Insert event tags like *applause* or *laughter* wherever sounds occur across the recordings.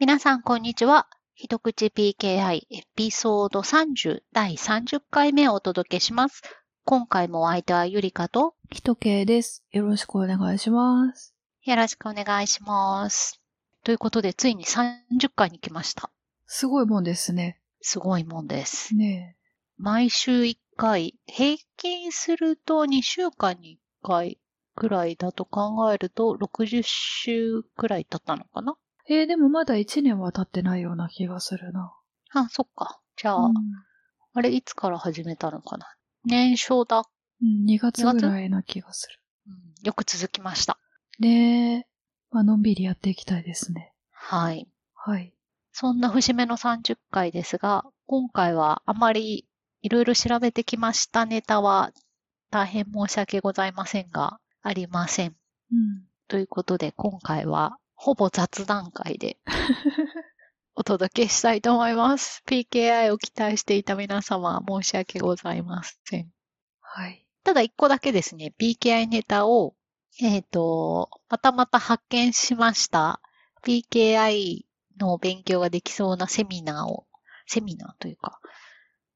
皆さん、こんにちは。一口 PKI エピソード30第30回目をお届けします。今回もお相手はゆりかとひとけいです。よろしくお願いします。よろしくお願いします。ということで、ついに30回に来ました。すごいもんですね。すごいもんです。ね毎週1回、平均すると2週間に1回くらいだと考えると60週くらい経ったのかな？え。えーでもまだ1年は経ってないような気がするな。あ、そっか。じゃあ、うんあれいつから始めたのかな？年少だ、うん、2月ぐらいな気がする。うんよく続きました。ねえ。まあ、のんびりやっていきたいですね。はい。はい。そんな節目の30回ですが、今回はあまりいろいろ調べてきましたネタは大変申し訳ございませんが、ありません。うん。ということで、今回はほぼ雑談会でお届けしたいと思います。PKI を期待していた皆様、申し訳ございません。はい。ただ一個だけですね、PKI ネタを、えっ、と、またまた発見しました。PKI の勉強ができそうなセミナーを、セミナーというか、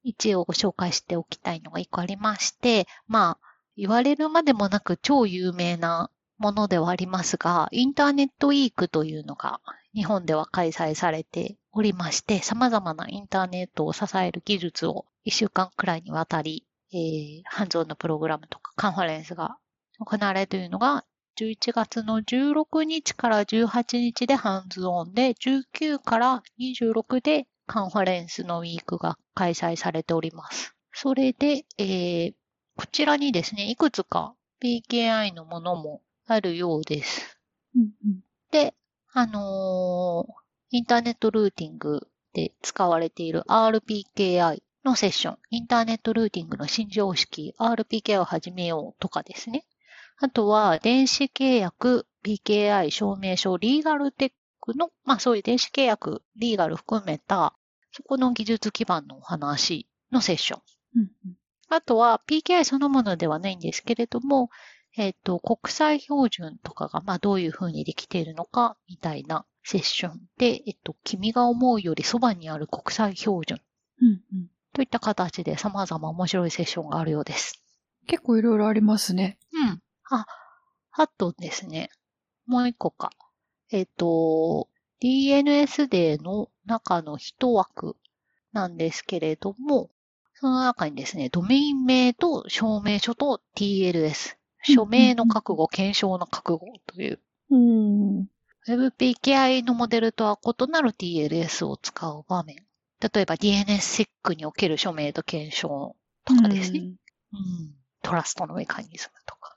一応ご紹介しておきたいのが一個ありまして、まあ、言われるまでもなく超有名なものではありますが、インターネットウィークというのが日本では開催されておりまして、様々なインターネットを支える技術を一週間くらいにわたり、えー、ハンズオンのプログラムとかカンファレンスが行われているのが、11月の16日から18日でハンズオンで、19から26でカンファレンスのウィークが開催されております。それで、えー、こちらにですね、いくつか PKI のものもあるようです。うんうん。で、あのーインターネットルーティングで使われている RPKI のセッション、インターネットルーティングの新常識 RPKI を始めようとかですね。あとは、電子契約 PKI 証明書リーガルテックの、まあそういう電子契約、リーガル含めた、そこの技術基盤のお話のセッション。うんあとは PKI そのものではないんですけれども、えっ、と、国際標準とかが、まあ、どういうふうにできているのか、みたいなセッションで、えっと、君が思うよりそばにある国際標準うん。うんうん。といった形で様々面白いセッションがあるようです。結構いろいろありますね。うん。あ、あとですね、もう一個か。えっ、と、DNS デーの中の一枠なんですけれども、その中にですね、ドメイン名と証明書と TLS、署名の覚悟、検証の覚悟という、うん。WebPKI のモデルとは異なる TLS を使う場面。例えば DNSSEC における署名と検証とかですね。うん。トラストのメカニズムとか。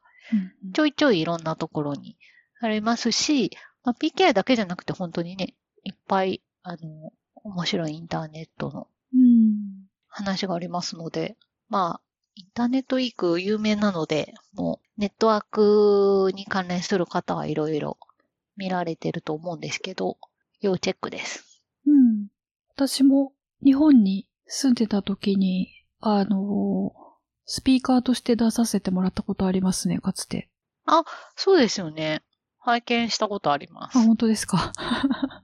うん。ちょいちょいいろんなところにありますし、まあ、PKI だけじゃなくて本当にね、いっぱい、あの、面白いインターネットのうん。話がありますので、まあ、インターネットウィーク有名なので、もうネットワークに関連する方はいろいろ見られてると思うんですけど、要チェックです。うん。私も日本に住んでた時に、あの、スピーカーとして出させてもらったことありますね、かつて。そうですよね。拝見したことありまあ、す。本当ですか。*laughs*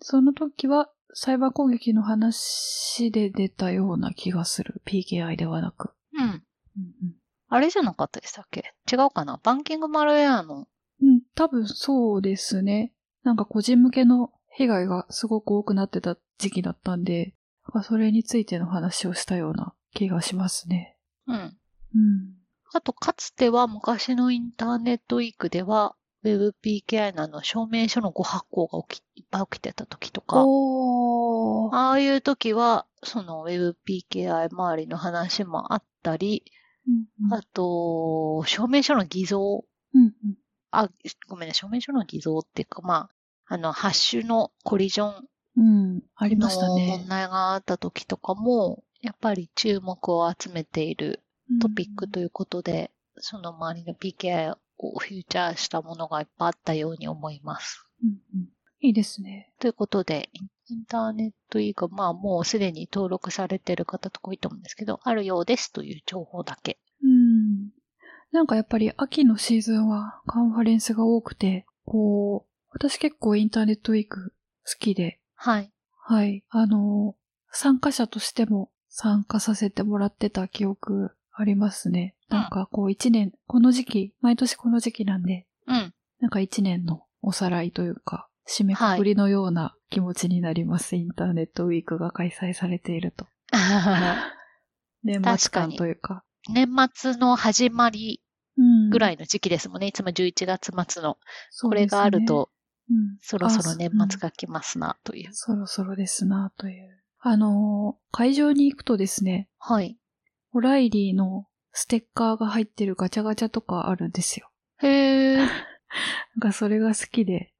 その時は、サイバー攻撃の話で出たような気がする。PKI ではなく。うん。うんあれじゃなかったでしたっけ？違うかな？バンキングマルウェアの。うん、うん、多分そうですね。なんか個人向けの被害がすごく多くなってた時期だったんで、それについての話をしたような気がしますね。うん。うん。あと、かつては昔のインターネットウィークでは、WebPKI のあの証明書のご発行が起き、いっぱい起きてた時とか。ああいう時は、その WebPKI 周りの話もあったり、うんあと、証明書の偽造。うんうんあ、ごめんね、証明書の偽造っていうか、まあ、あの、ハッシュのコリジョンうん、ありのましたね問。題があった時とかも、やっぱり注目を集めているトピックということで、その周りの PKI をフューチャーしたものがいっぱいあったように思います。うんうんいいですね。ということで、インターネット以外、まあもうすでに登録されている方とか多いと思うんですけど、あるようですという情報だけ。うん。なんかやっぱり秋のシーズンはカンファレンスが多くて、こう、私結構インターネットウィーク好きで、はい。はい。あの、参加者としても参加させてもらってた記憶ありますね。うんなんかこう一年、この時期、毎年この時期なんで、うん。なんか一年のおさらいというか、締めくくりのような気持ちになります。インターネットウィークが開催されていると。*laughs* 年末感というか。年末の始まりうんぐらいの時期ですもんね。いつも11月末の。これがあると、うんそろそろ年あ末が来ますな、という。そろそろですな、という。あのー会場に行くとですね、はい。オライリーのステッカーが入ってるガチャガチャとかあるんですよ。へー。*laughs* なんかそれが好きで。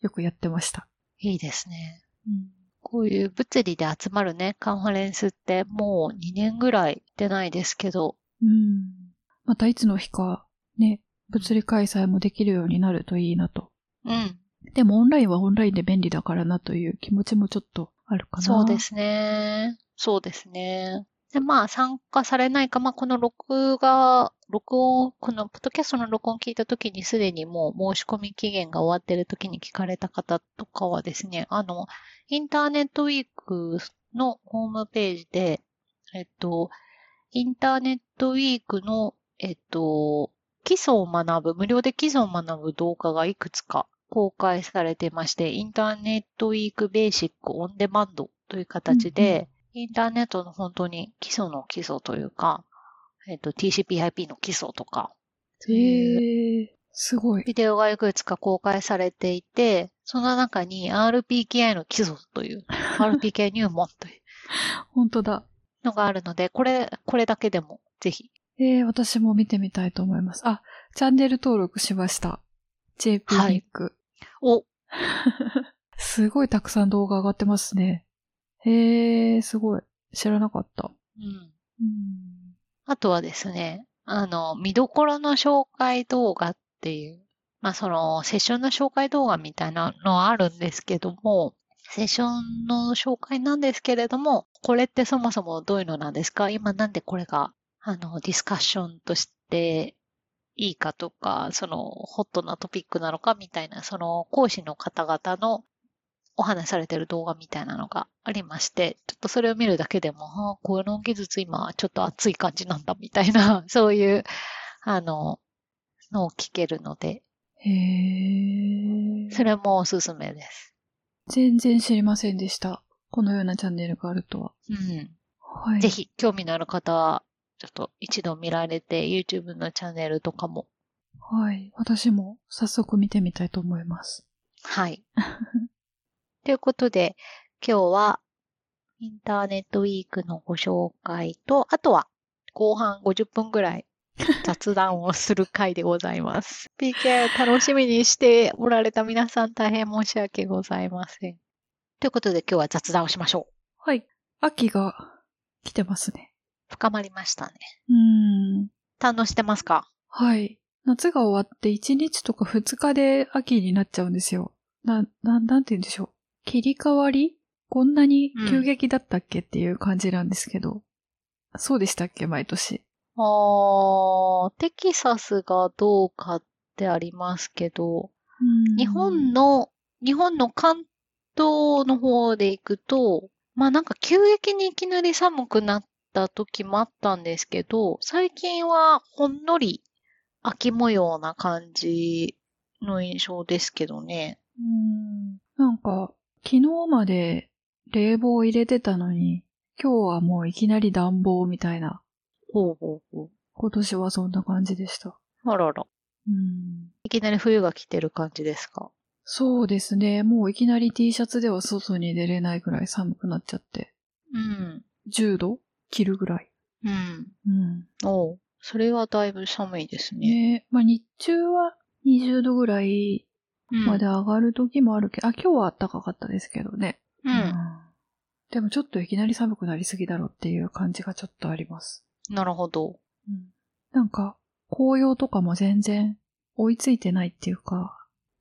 よくやってました。いいですね。うん、こういう物理で集まるね、カンファレンスってもう2年ぐらい出ないですけど、うん。またいつの日か、ね、物理開催もできるようになるといいなと。うん。でもオンラインはオンラインで便利だからなという気持ちもちょっとあるかな。そうで。すね。そうですね。で、まあ、参加されないか、まあ、この録画、録音、このポッドキャストの録音聞いた時にすでにもう申し込み期限が終わってる時に聞かれた方とかはですね、あの、インターネットウィークのホームページで、えっと、インターネットウィークの、えっと、基礎を学ぶ、無料で基礎を学ぶ動画がいくつか公開されてまして、インターネットウィークベーシックオンデマンドという形で、インターネットの本当に基礎の基礎というか、えっと、TCP/IP の基礎とか、そういうへえ、すごい。ビデオがいくつか公開されていて、その中に RPKI の基礎という、RPKI 入門という *laughs* 本当だ。のがあるので、これ、これだけでもぜひ。えー、私も見てみたいと思います。あ、チャンネル登録しました。JP はいニック。お、*laughs* すごいたくさん動画上がってますね。へえ、すごい。知らなかった。うん。うん。あとはですね、あの、見どころの紹介動画っていう、まあその、セッションの紹介動画みたいなのはあるんですけども、セッションの紹介なんですけれども、これってそもそもどういうのなんですか？今なんでこれが、あの、ディスカッションとしていいかとか、その、ホットなトピックなのかみたいな、その、講師の方々のお話しされてる動画みたいなのがありまして、ちょっとそれを見るだけでも、ああこの技術今ちょっと熱い感じなんだみたいな、*laughs* そういう、あの、のを聞けるので、へえ。それもおすすめです。全然知りませんでした。このようなチャンネルがあるとは。うん。はい。ぜ。ひ、興味のある方は、ちょっと一度見られて、YouTube のチャンネルとかも、はい。私も早速見てみたいと思います。はい。*laughs* ということで、今日は、インターネットウィークのご紹介と、あとは、後半50分ぐらい雑談をする回でございます。*laughs* PK 楽しみにしておられた皆さん大変申し訳ございません。ということで今日は雑談をしましょう。はい。秋が来てますね。深まりましたね。うーん。堪能してますか？はい。夏が終わって1日とか2日で秋になっちゃうんですよ。な、な、なんて言うんでしょう。切り替わり？こんなに急激だったっけっていう感じなんですけど。そうでしたっけ？毎年。あー、テキサスがどうかってありますけど、うん日本の、日本の関東の方で行くと、まあなんか急激にいきなり寒くなった時もあったんですけど、最近はほんのり秋模様な感じの印象ですけどね。うんなんか、昨日まで冷房入れてたのに、今日はもういきなり暖房みたいな。ほうほうほ今年はそんな感じでした。う。あらら。うんいきなり冬が来てる感じですか？そうですね。もういきなり T シャツでは外に出れないぐらい寒くなっちゃって。うん。10度切るぐらい。うん。うん。おうそれはだいぶ寒いですね。ねまあ日中は20度ぐらいうんまで上がる時もあるけど、あ、今日は暖かかったですけどね。うん。でもちょっといきなり寒くなりすぎだろうっていう感じがちょっとあります。なるほど。うん。なんか、紅葉とかも全然追いついてないっていうか、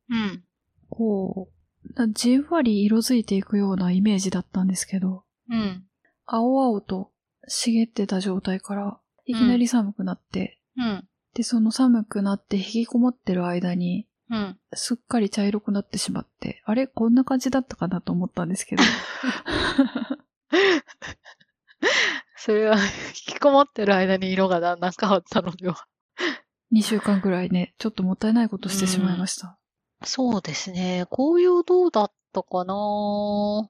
うん。こう、なじんわり色づいていくようなイメージだったんですけど、うん。青々と茂ってた状態から、いきなり寒くなって、うん。で、その寒くなって引きこもってる間に、うん。すっかり茶色くなってしまって、あれ？こんな感じだったかなと思ったんですけど。それは、引きこもってる間に色がだんだん変わったのでは。2週間ぐらいね、ちょっともったいないことしてしまいました。そうですね。紅葉どうだったかな？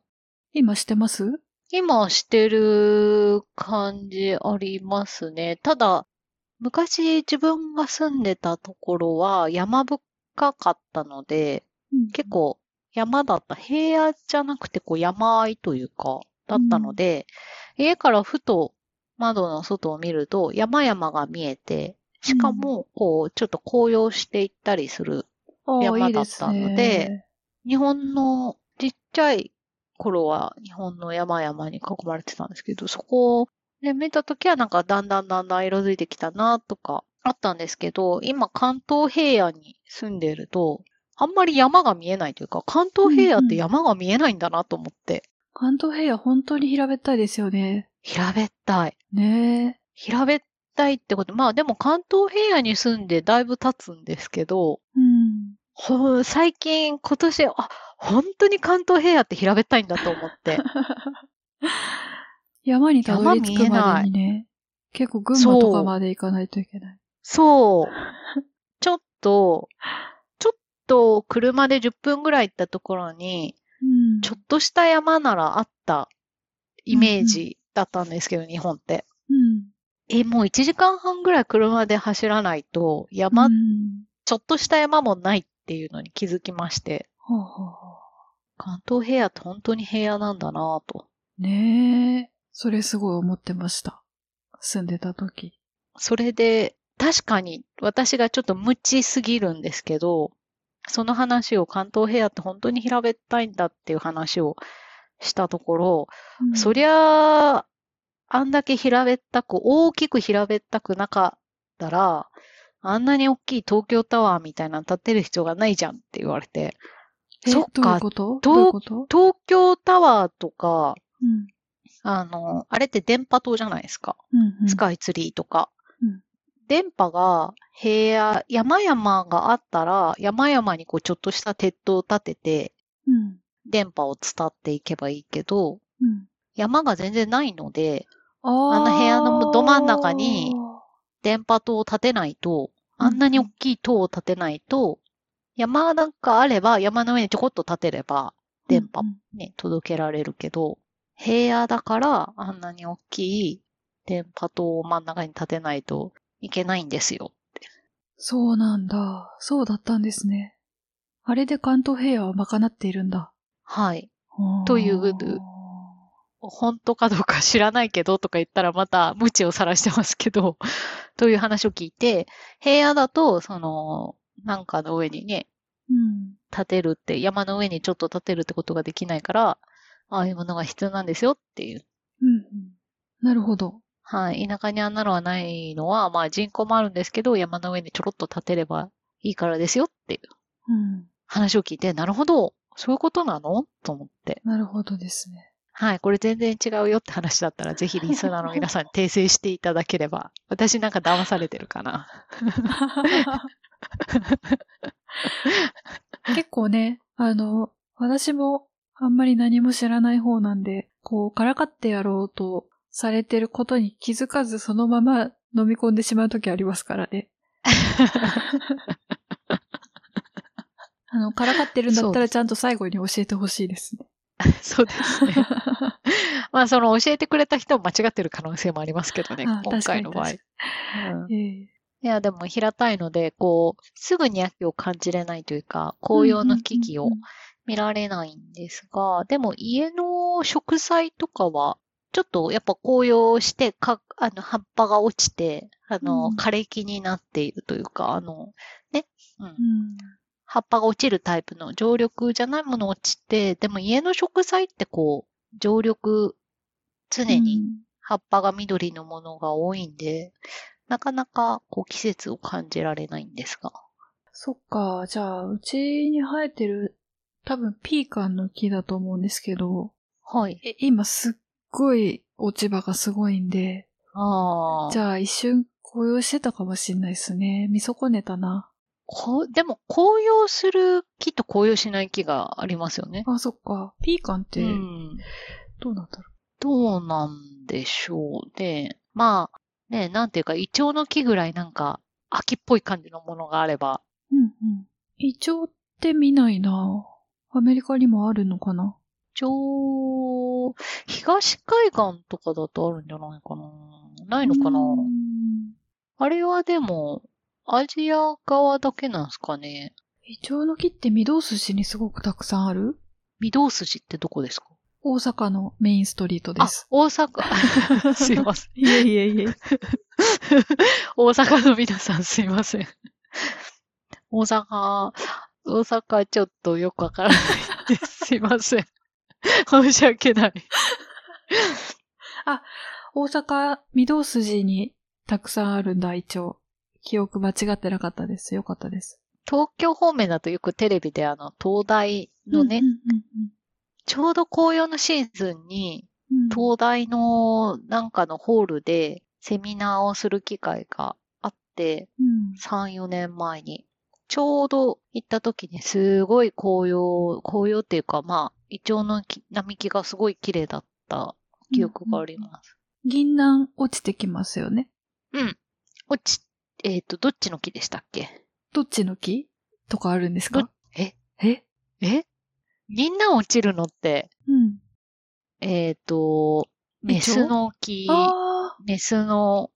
今してます？今してる感じありますね。ただ、昔自分が住んでたところは山深かったので、結構山だった。平野じゃなくてこう山あいというか、だったので、家からふと窓の外を見ると山々が見えて、しかもこうちょっと紅葉していったりする。山だったのねで日本のちっちゃい頃は日本の山々に囲まれてたんですけど、そこで見たときはなんかだんだんだんだん色づいてきたなとかあったんですけど、今関東平野に住んでると、あんまり山が見えないというか、関東平野って山が見えないんだなと思って、関東平野本当に平べったいですよね。平べったい。ね平べったいってこと、まあでも関東平野に住んでだいぶ経つんですけど、え。うん。ほん最近、今年、あ、本当に関東平野って平べったいんだと思って。*laughs* 山にたどり着くまでにね、結構群馬とかまで行かないといけない。そう。ちょっと、ちょっと車で10分ぐらい行ったところに、うん。ちょっとした山ならあったイメージだったんですけど、日本って。うん。え、もう1時間半ぐらい車で走らないと、山、うんちょっとした山もないっていうのに気づきまして、ほうほうほ関東平野って本当に平野なんだなぁと。うねえ。それすごい思ってました。住んでた時。それで、確かに私がちょっと無知すぎるんですけど、その話を関東平野って本当に平べったいんだっていう話をしたところ、うんそりゃあ、あんだけ平べったく、大きく平べったくなかったら、あんなに大きい東京タワーみたいなの建てる必要がないじゃんって言われて、えそっか、東京タワーとか、うん。あの、あれって電波塔じゃないですか。うんうんスカイツリーとか。うん電波が平野、山々があったら、山々にこうちょっとした鉄塔を立てて、うん。電波を伝っていけばいいけど、うん。山が全然ないので、ああの部屋のど真ん中にあ電波塔を立てないと、あんなに大きい塔を立てないと、山なんかあれば、山の上にちょこっと立てれば、ー電波うんね、届けられるけど、平野だから、あんなに大きい電波塔を真ん中に立てないといけないんですよ。そうなんだ。そうだったんですね。あれで関東平野は賄っているんだ。はい。という本当かどうか知らないけどとか言ったらまた無知を晒してますけど、*laughs* という話を聞いて、平野だと、その、なんかの上にね、うん。立てるって、山の上にちょっと立てるってことができないから、ああいうものが必要なんですよっていう。うんうん。なるほど。はい。田舎にあんなのはないのは、まあ人口もあるんですけど、山の上にちょろっと立てればいいからですよっていううん。話を聞いて、なるほど、そういうことなの？と思って。なるほどですね。はい。これ全然違うよって話だったら、ぜひリスナーの皆さんに訂正していただければ。*laughs* 私なんか騙されてるかな。*laughs* 結構ね、あの、私もあんまり何も知らない方なんで、こう、からかってやろうとされてることに気づかずそのまま飲み込んでしまう時ありますからね。あの、からかってるんだったらちゃんと最後に教えてほしいですね。そうですね。*laughs* まあ、その教えてくれた人も間違ってる可能性もありますけどね、あ今回の場合。確うんええいや、でも平たいので、こう、すぐに秋を感じれないというか、紅葉の木々を見られないんですが、でも家の植栽とかは、ちょっとやっぱ紅葉して、か、あの、葉っぱが落ちて、あの、うん枯れ木になっているというか、あの、ね、うんう。ん。葉っぱが落ちるタイプの常緑じゃないもの落ちて、でも家の植栽ってこう、常緑、常に葉っぱが緑のものが多いんで、なかなかこう季節を感じられないんですが。そっか、じゃあ、うちに生えてる、多分ピーカンの木だと思うんですけど、はい。え今すっごい落ち葉がすごいんで、ああ。じゃあ一瞬紅葉してたかもしんないですね。見損ねたな。こでも、紅葉する木と紅葉しない木がありますよね。あ、そっか。ピーカンってう、ん。どうなんだろどうなんでしょうね。まあ、ね、なんていうか、イチョウの木ぐらいなんか、秋っぽい感じのものがあれば、う。うんうん。イチョウって見ないなアメリカにもあるのかな一応、東海岸とかだとあるんじゃないかな。ないのかな、うんあれはでも、アジア側だけなんすかね。イチョウの木って御堂筋にすごくたくさんある？御堂筋ってどこですか？大阪のメインストリートであす。、大阪。*laughs* すいません。*laughs* いえいえいえ。*laughs* 大阪の皆さんすいません。大阪、大阪ちょっとよくわからないです。すいません。*laughs* 申し訳ない。*laughs* 大阪、御堂筋にたくさんあるんだ、イチョウ。記憶間違ってなかったです。よかったです。東京方面だとよくテレビであの、東大のね、うんうんちょうど紅葉のシーズンに、うんうん、東大のなんかのホールでセミナーをする機会があって、うん3、4年前に。ちょうど行った時にすごい紅葉、紅葉っていうかまあ、イチョウの木並木がすごい綺麗だった記憶があります。銀杏落ちてきますよね。うん。落ち、えっ、と、どっちの木でしたっけ？どっちの木とかあるんですか？え？え？え？銀杏落ちるのって、うん。えっ、と、メスの木、メスの、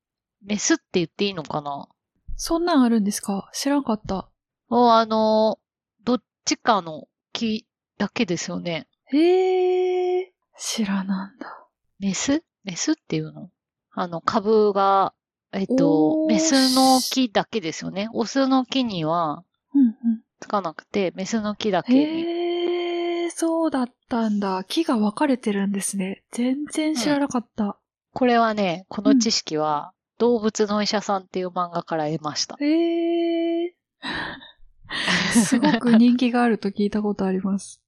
メスって言っていいのかな？そんなんあるんですか？知らんかった。もうあの、どっちかの木だけですよね。へえ、知らなんだ。メス？メスっていうの？あの、株が、えっおと、ーメスの木だけですよね。オスの木にはうんつかなくて、メスの木だうん。けに。へえ、そうだったんだ。木が分かれてるんですね。全然知らなかった。これはね、この知識は、動物のお医者さんっていう漫画から得ました。へえ。*laughs* すごく人気があると聞いたことあります。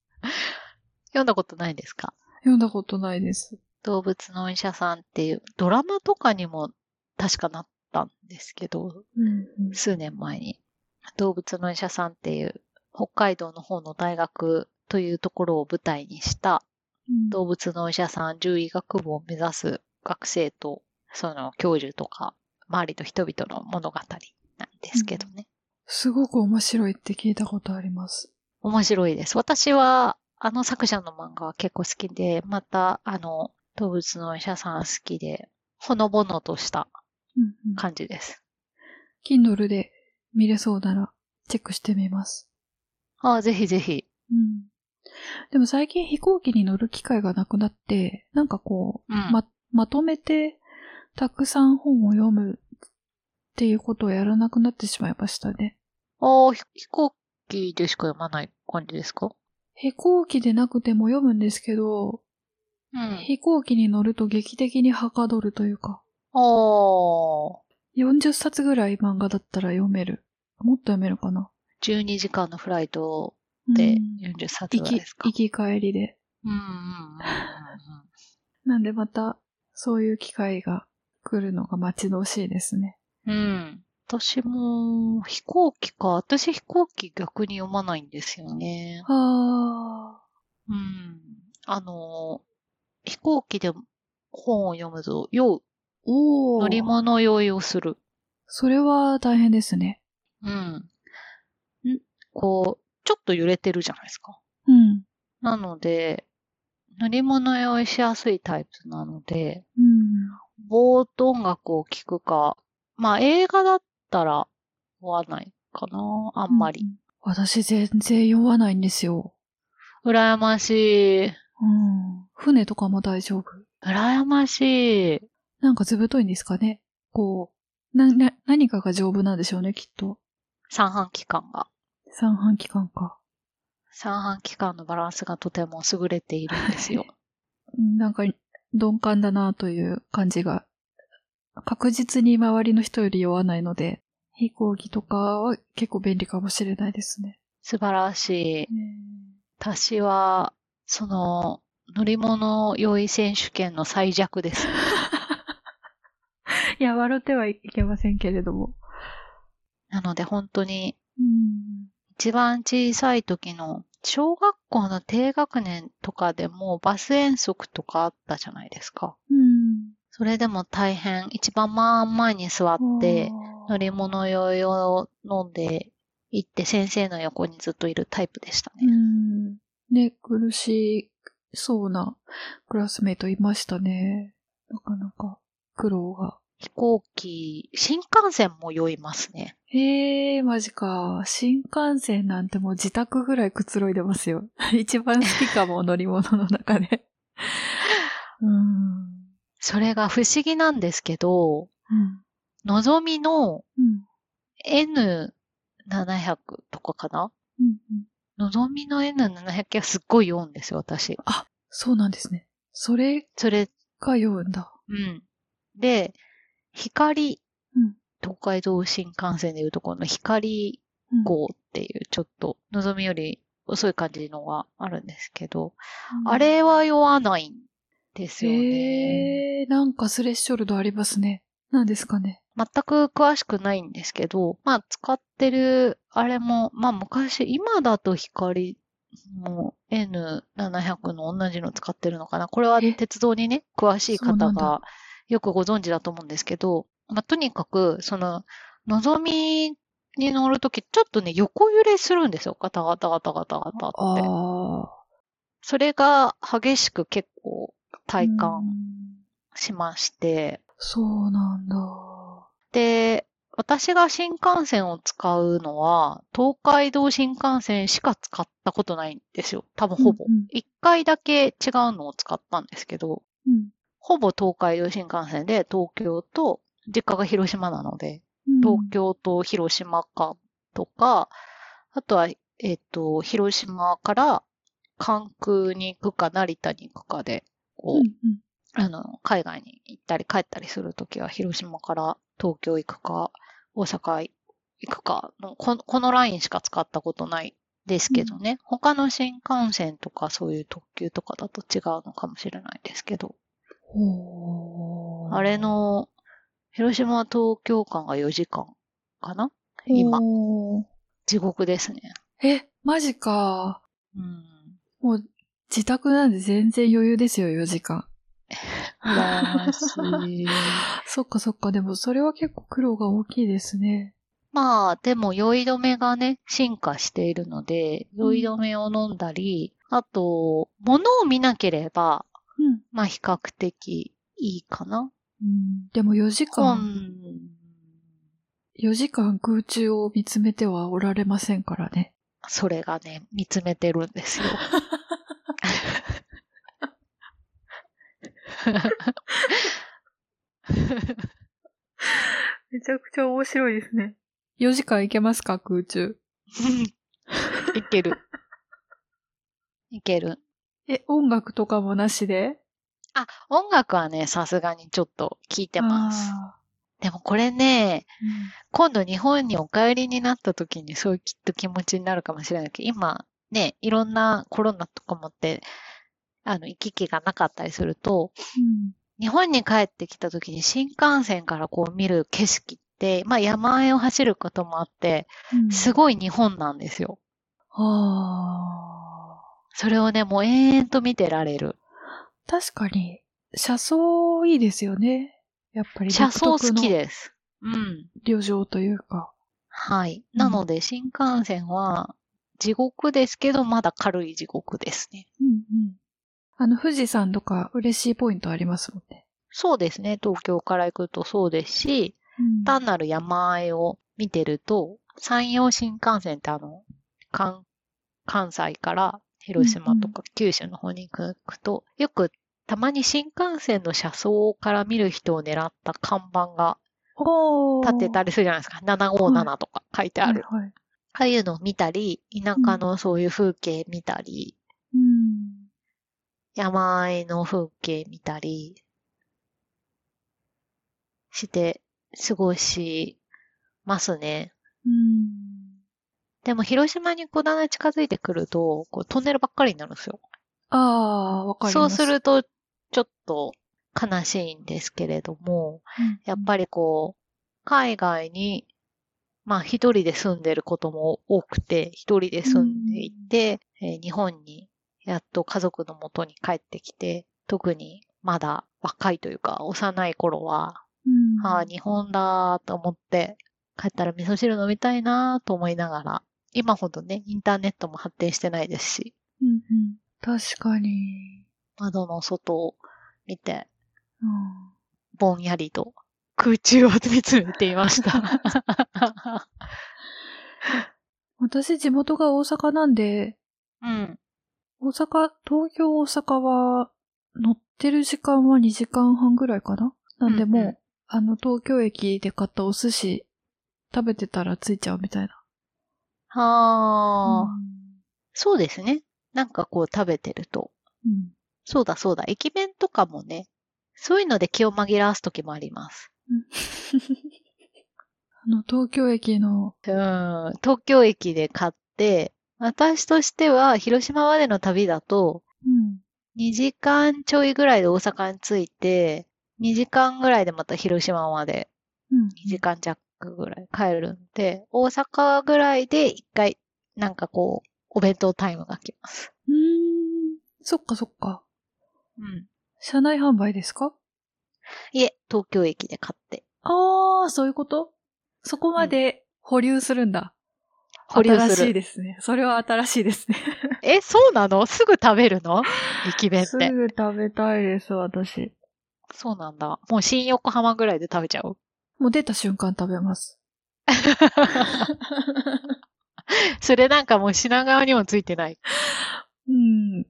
読んだことないですか？読んだことないです。動物のお医者さんっていう、ドラマとかにも確かなったんですけど、うんうん数年前に。動物のお医者さんっていう、北海道の方の大学というところを舞台にした動物のお医者さん獣医学部を目指す学生と、その教授とか、周りの人々の物語なんですけどね。すごく面白いって聞いたことあります。面白いです。私は、あの作者の漫画は結構好きで、また、あの、動物のお医者さん好きで、ほのぼのとしたうんうん、感じです。Kindle で見れそうならチェックしてみます。ああ、ぜひぜひ。うん。でも最近飛行機に乗る機会がなくなって、なんかこう、うんま、まとめてたくさん本を読むっていうことをやらなくなってしまいましたね。ああ、ひ飛行機でしか読まない感じですか？飛行機でなくても読むんですけど、うん。飛行機に乗ると劇的にはかどるというか、ああ、40冊ぐらい漫画だったら読める。もっと読めるかな。12時間のフライトうんで40冊行きぐらいです、か？行き帰りで。うんうんうんうんなんでまた、そういう機会が来るのが待ち遠しいですね。うん。うん。私も、飛行機か。私飛行機逆に読まないんですよね。あうん。あの、飛行機で本を読むと、酔う。おお。乗り物酔いをする。それは大変ですね。うん。ん？こう、ちょっと揺れてるじゃないですか。うん。なので、乗り物酔いしやすいタイプなので、うん。ぼーっと音楽を聴くか、まあ映画だったら追わないかな、あんまり。うん。私全然酔わないんですよ。羨ましい。うん。船とかも大丈夫。羨ましい。なんかずぶといんですかね。こう、な、な、何かが丈夫なんでしょうね、きっと。三半規管が。三半規管か。三半規管のバランスがとても優れているんですよ。う *laughs* んなんか、鈍感だなという感じが、確実に周りの人より酔わないので、飛行機とかは結構便利かもしれないですね。素晴らしい。私は、その、乗り物酔い選手権の最弱です。*laughs* いや、笑ってはいけませんけれども。なので本当に、うん一番小さい時の小学校の低学年とかでもバス遠足とかあったじゃないですか。うん。それでも大変、一番真ん前に座って、乗り物酔いを飲んで行って先生の横にずっといるタイプでしたうね。ん。ね、苦しそうなクラスメイトいましたね。なかなか苦労が。飛行機、新幹線も酔いますね。へえ、マジか。新幹線なんてもう自宅ぐらいくつろいでますよ。*laughs* 一番好きかも、乗り物の中で。*laughs* うん。それが不思議なんですけど、うん。のぞみのうん。N700 とかかな？うん。のぞみの N700 系はすっごい酔うんですよ、私。そうなんですね。それそれ、が酔うんだ。うん。で、光、うん東海道新幹線でいうところの光うん号っていう、ちょっと、のぞみより遅い感じのがあるんですけど、うんあれは酔わないんですよね。へえ、なんかスレッショルドありますね。何ですかね。全く詳しくないんですけど、まあ使ってる、あれも、まあ昔、今だと光も N700 の同じの使ってるのかな。これはえ？鉄道にね、詳しい方がよくご存知だと思うんですけど、まあとにかく、その、のぞみに乗るとき、ちょっとね、横揺れするんですよ。ガタガタガタガタガタって。それが激しく結構体うん感しまして、そうなんだ。で、私が新幹線を使うのは、東海道新幹線しか使ったことないんですよ。多分ほぼうんうん。一、回だけ違うのを使ったんですけど、うん。ほぼ東海道新幹線で東京と、実家が広島なので、うん東京と広島間とか、あとは、えっ、と、広島から関空に行くか成田に行くかで、こう、うんうんあの、海外に行ったり帰ったりするときは、広島から東京行くか、大阪行くかのこの、このラインしか使ったことないですけどね。他の新幹線とかそういう特急とかだと違うのかもしれないですけど。あれの、広島東京間が4時間かな？今、地獄ですね。え、マジか。うん。もう、自宅なんで全然余裕ですよ、4時間。羨 *laughs* ましい。*laughs* そっかそっか、でもそれは結構苦労が大きいですね。まあ、でも酔い止めがね、進化しているので、酔い止めを飲んだり、あと、物を見なければ、うん。まあ比較的いいかな。うん、でも4時本間、、4時間空中を見つめてはおられませんからね。それがね、見つめてるんですよ。*laughs* めちゃくちゃ面白いですね。4時間いけますか、空中。いける。いける。え、音楽とかもなしで？あ、音楽はね、さすがにちょっと聞いてます。あでもこれね、ーうん今度日本にお帰りになった時にそういうきっと気持ちになるかもしれないけど、今ね、いろんなコロナとかもって、あの、行き来がなかったりすると、うん日本に帰ってきた時に新幹線からこう見る景色って、まあ山あいを走ることもあって、うんすごい日本なんですよ。あそれをね、もう延々と見てられる。ー確かに、車窓いいですよね。やっぱり車窓好きす。です。うん。旅情というか。はい。うんなので新幹線は地獄ですけど、まだ軽い地獄ですね。うんうん。あの、富士山とか嬉しいポイントありますもんね。そうですね。東京から行くとそうですし、うん単なる山あいを見てると、山陽新幹線ってあの、関、関西から広島とか九州の方に行くと、よくたまに新幹線の車窓から見る人を狙った看板が立ってたりするじゃないですか。757とか書いてある。はいはい。ああいうのを見たり、田舎のそういう風景見たり、うん。山あいの風景見たりして過ごしますね。うん。でも広島にこうだんだん近づいてくると、こうトンネルばっかりになるんですよ。ああ、わかりそうます。すると、ちょっと悲しいんですけれども、うん、やっぱりこう、海外に、まあ一人で住んでることも多くて、一人で住んでいて、えー日本にやっと家族の元に帰ってきて、特にまだ若いというか幼い頃は、うん。ああ、日本だと思って、帰ったら味噌汁飲みたいなと思いながら、今ほどね、インターネットも発展してないですし、うんうん。確かに。窓の外を見て、うん。ぼんやりと空中を見つめていました。*laughs* 私、地元が大阪なんで、うん。大阪、東京、大阪は、乗ってる時間は2時間半ぐらいかな？なんでもう、うんうんあの、東京駅で買ったお寿司、食べてたらついちゃうみたいな。はあ、うんそうですね。なんかこう食べてると。うん。そうだそうだ。駅弁とかもね、そういうので気を紛らわすときもあります。*laughs* あの、東京駅の、うん。東京駅で買って、私としては広島までの旅だと、うん。2時間ちょいぐらいで大阪に着いて、2時間ぐらいでまた広島までうん。2時間弱ぐらい帰るんで、大阪ぐらいで一回、なんかこう、お弁当タイムが来ます。うーん。そっかそっか。うん。車内販売ですか？いえ、東京駅で買って。ああ、そういうこと？そこまで保留するんだ。保留新しいする。ですね。それは新しいですね。*laughs* え、そうなの？すぐ食べるの？駅弁っすて。ぐ食べたいです、私。そうなんだ。もう新横浜ぐらいで食べちゃう？もう出た瞬間食べます。*laughs* それなんかもう品川にもついてない？うん。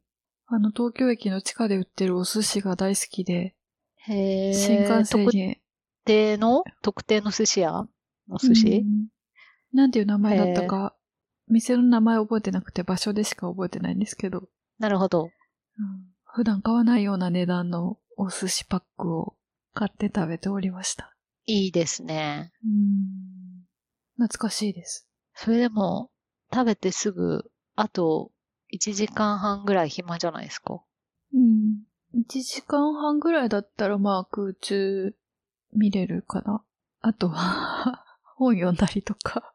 あの、東京駅の地下で売ってるお寿司が大好きで、へー新幹線特に。定の？特定の寿司屋の寿司、うんなんていう名前だったか、店の名前覚えてなくて場所でしか覚えてないんですけど、なるほど。うん普段買わないような値段のお寿司パックを買って食べておりました。いいですね。うん懐かしいです。それでも、食べてすぐ、あと、1時間半ぐらい暇じゃないですか？うん。1時間半ぐらいだったらまあ空中見れるかな。あとは、*laughs* 本読んだりとか。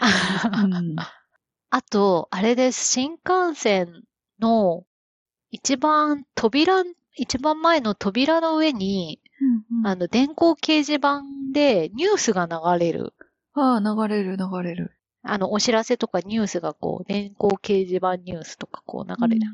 うん。あと、あれです。新幹線の一番扉、一番前の扉の上に、うんあの、電光掲示板でニュースが流れる。ああ、流れる流れる。あの、お知らせとかニュースがこう、電光掲示板ニュースとかこう流れる。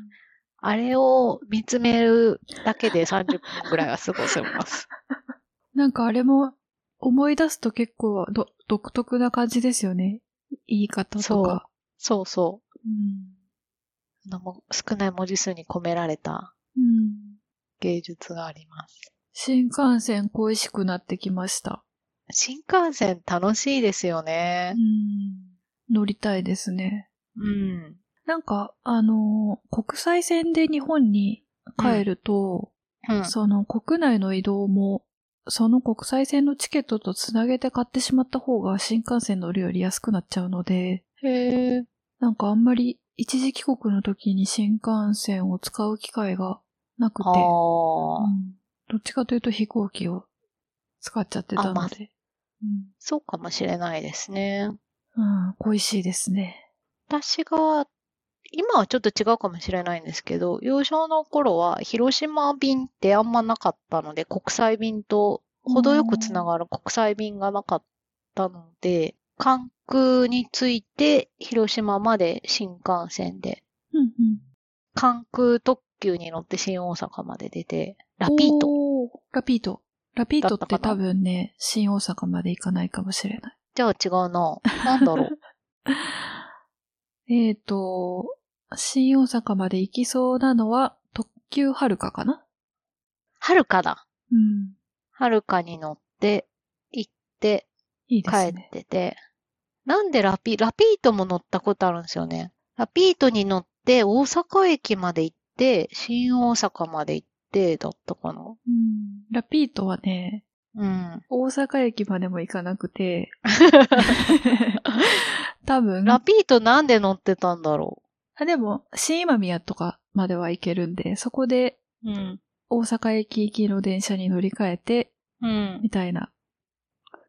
あれを見つめるだけで30分ぐらいは過ごせます。*laughs* なんかあれも思い出すと結構ど独特な感じですよね。言い方とか。そうそう。うん。あ少ない文字数に込められたうん。芸術があります。新幹線恋しくなってきました。新幹線楽しいですよねう。ん。乗りたいですね。うん。なんか、あのー国際線で日本に帰ると、うん。その国内の移動も、その国際線のチケットとつなげて買ってしまった方が新幹線乗るより安くなっちゃうので、へえ。なんかあんまり一時帰国の時に新幹線を使う機会がなくて。うんどっちかというと飛行機を使っちゃってたあまあので、うんそうかもしれないですね。うん、恋しいですね。私が、今はちょっと違うかもしれないんですけど、幼少の頃は広島便ってあんまなかったので、国際便と程よくつながる国際便がなかったので、関空について広島まで新幹線で、うんうん。関空特急に乗って新大阪まで出て、ラピート。ラピート。ラピートって多分ね、新大阪まで行かないかもしれない。じゃあ違うな。なんだろう。*laughs* えっと、新大阪まで行きそうなのは特急はるかかな？はるかだ。うん。はるかに乗って、行って、いいで帰っすね。てて、なんでラピ、ラピートも乗ったことあるんですよね。ラピートに乗って大阪駅まで行って、新大阪まで行って、だったかな。うん。ラピートはね、うん。大阪駅までも行かなくて、*laughs* 多分、ラピートなんで乗ってたんだろあ、でも、新今宮とかまでは行けるんで、そこでう。うん。大阪駅行きの電車に乗り換えて、うん。みたいな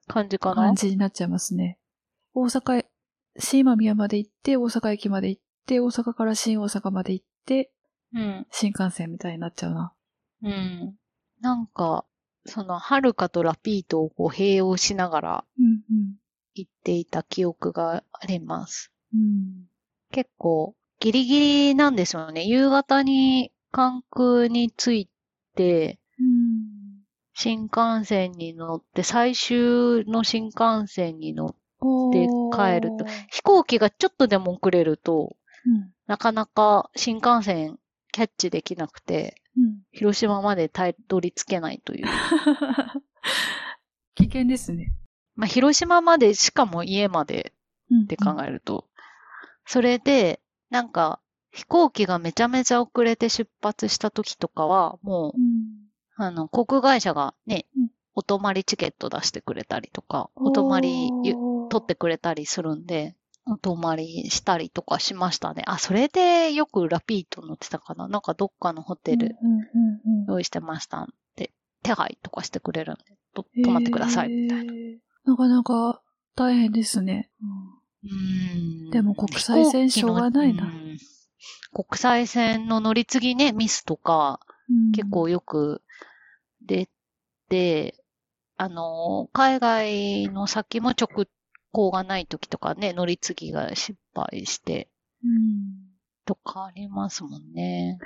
感じかな？感。じになっちゃいますね。大阪へ、新今宮まで行って、大阪駅まで行って、大阪から新大阪まで行って、うん。新幹線みたいになっちゃうな。うん。なんか、その、はるかとラピートをこう併用しながらうん行っていた記憶があります。うん。うん。結構、ギリギリなんですよね。夕方に関空に着いて、うん。新幹線に乗って、最終の新幹線に乗って、で帰ると飛行機がちょっとでも遅れると、うん。なかなか新幹線キャッチできなくて、うん。広島までたどり着けないという。*laughs* 危険ですね。まあ、広島まで、しかも家までうん。って考えると、それで、なんか、飛行機がめちゃめちゃ遅れて出発した時とかは、もうう、ん。あの、航空会社がねうん、お泊まりチケット出してくれたりとか、お泊まり取ってくれたりするんで、お泊まりしたりとかしましたね。あ、それでよくラピート乗ってたかな。なんかどっかのホテル用意してましたって、手配とかしてくれるんで、と泊まってください、みたいな。へーなかなか大変ですね。うーんでも国際線しょうがないな国際線の乗り継ぎね、ミスとかうん結構よく出て、あの、海外の先も直行がない時とかね、乗り継ぎが失敗してうん。とかありますもんね。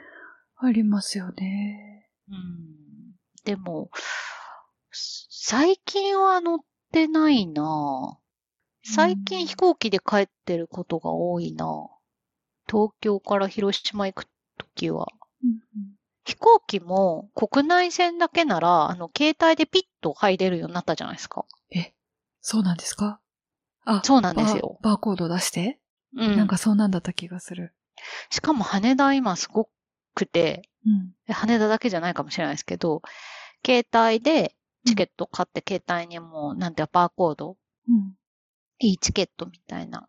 ありますよね。うん。でも、最近は乗ってないな最近飛行機で帰ってることが多いな東京から広島行くときは。うん飛行機も国内線だけなら、あの、携帯でピッと入れるようになったじゃないですか。え、そうなんですか？あ、そうなんですよ。バーコード出して、うん。なんかそうなんだった気がする。しかも羽田今すごくて、うん。え羽田だけじゃないかもしれないですけど、携帯でチケット買って携帯にもう、なんていうかバーコード、うん。いいチケットみたいな、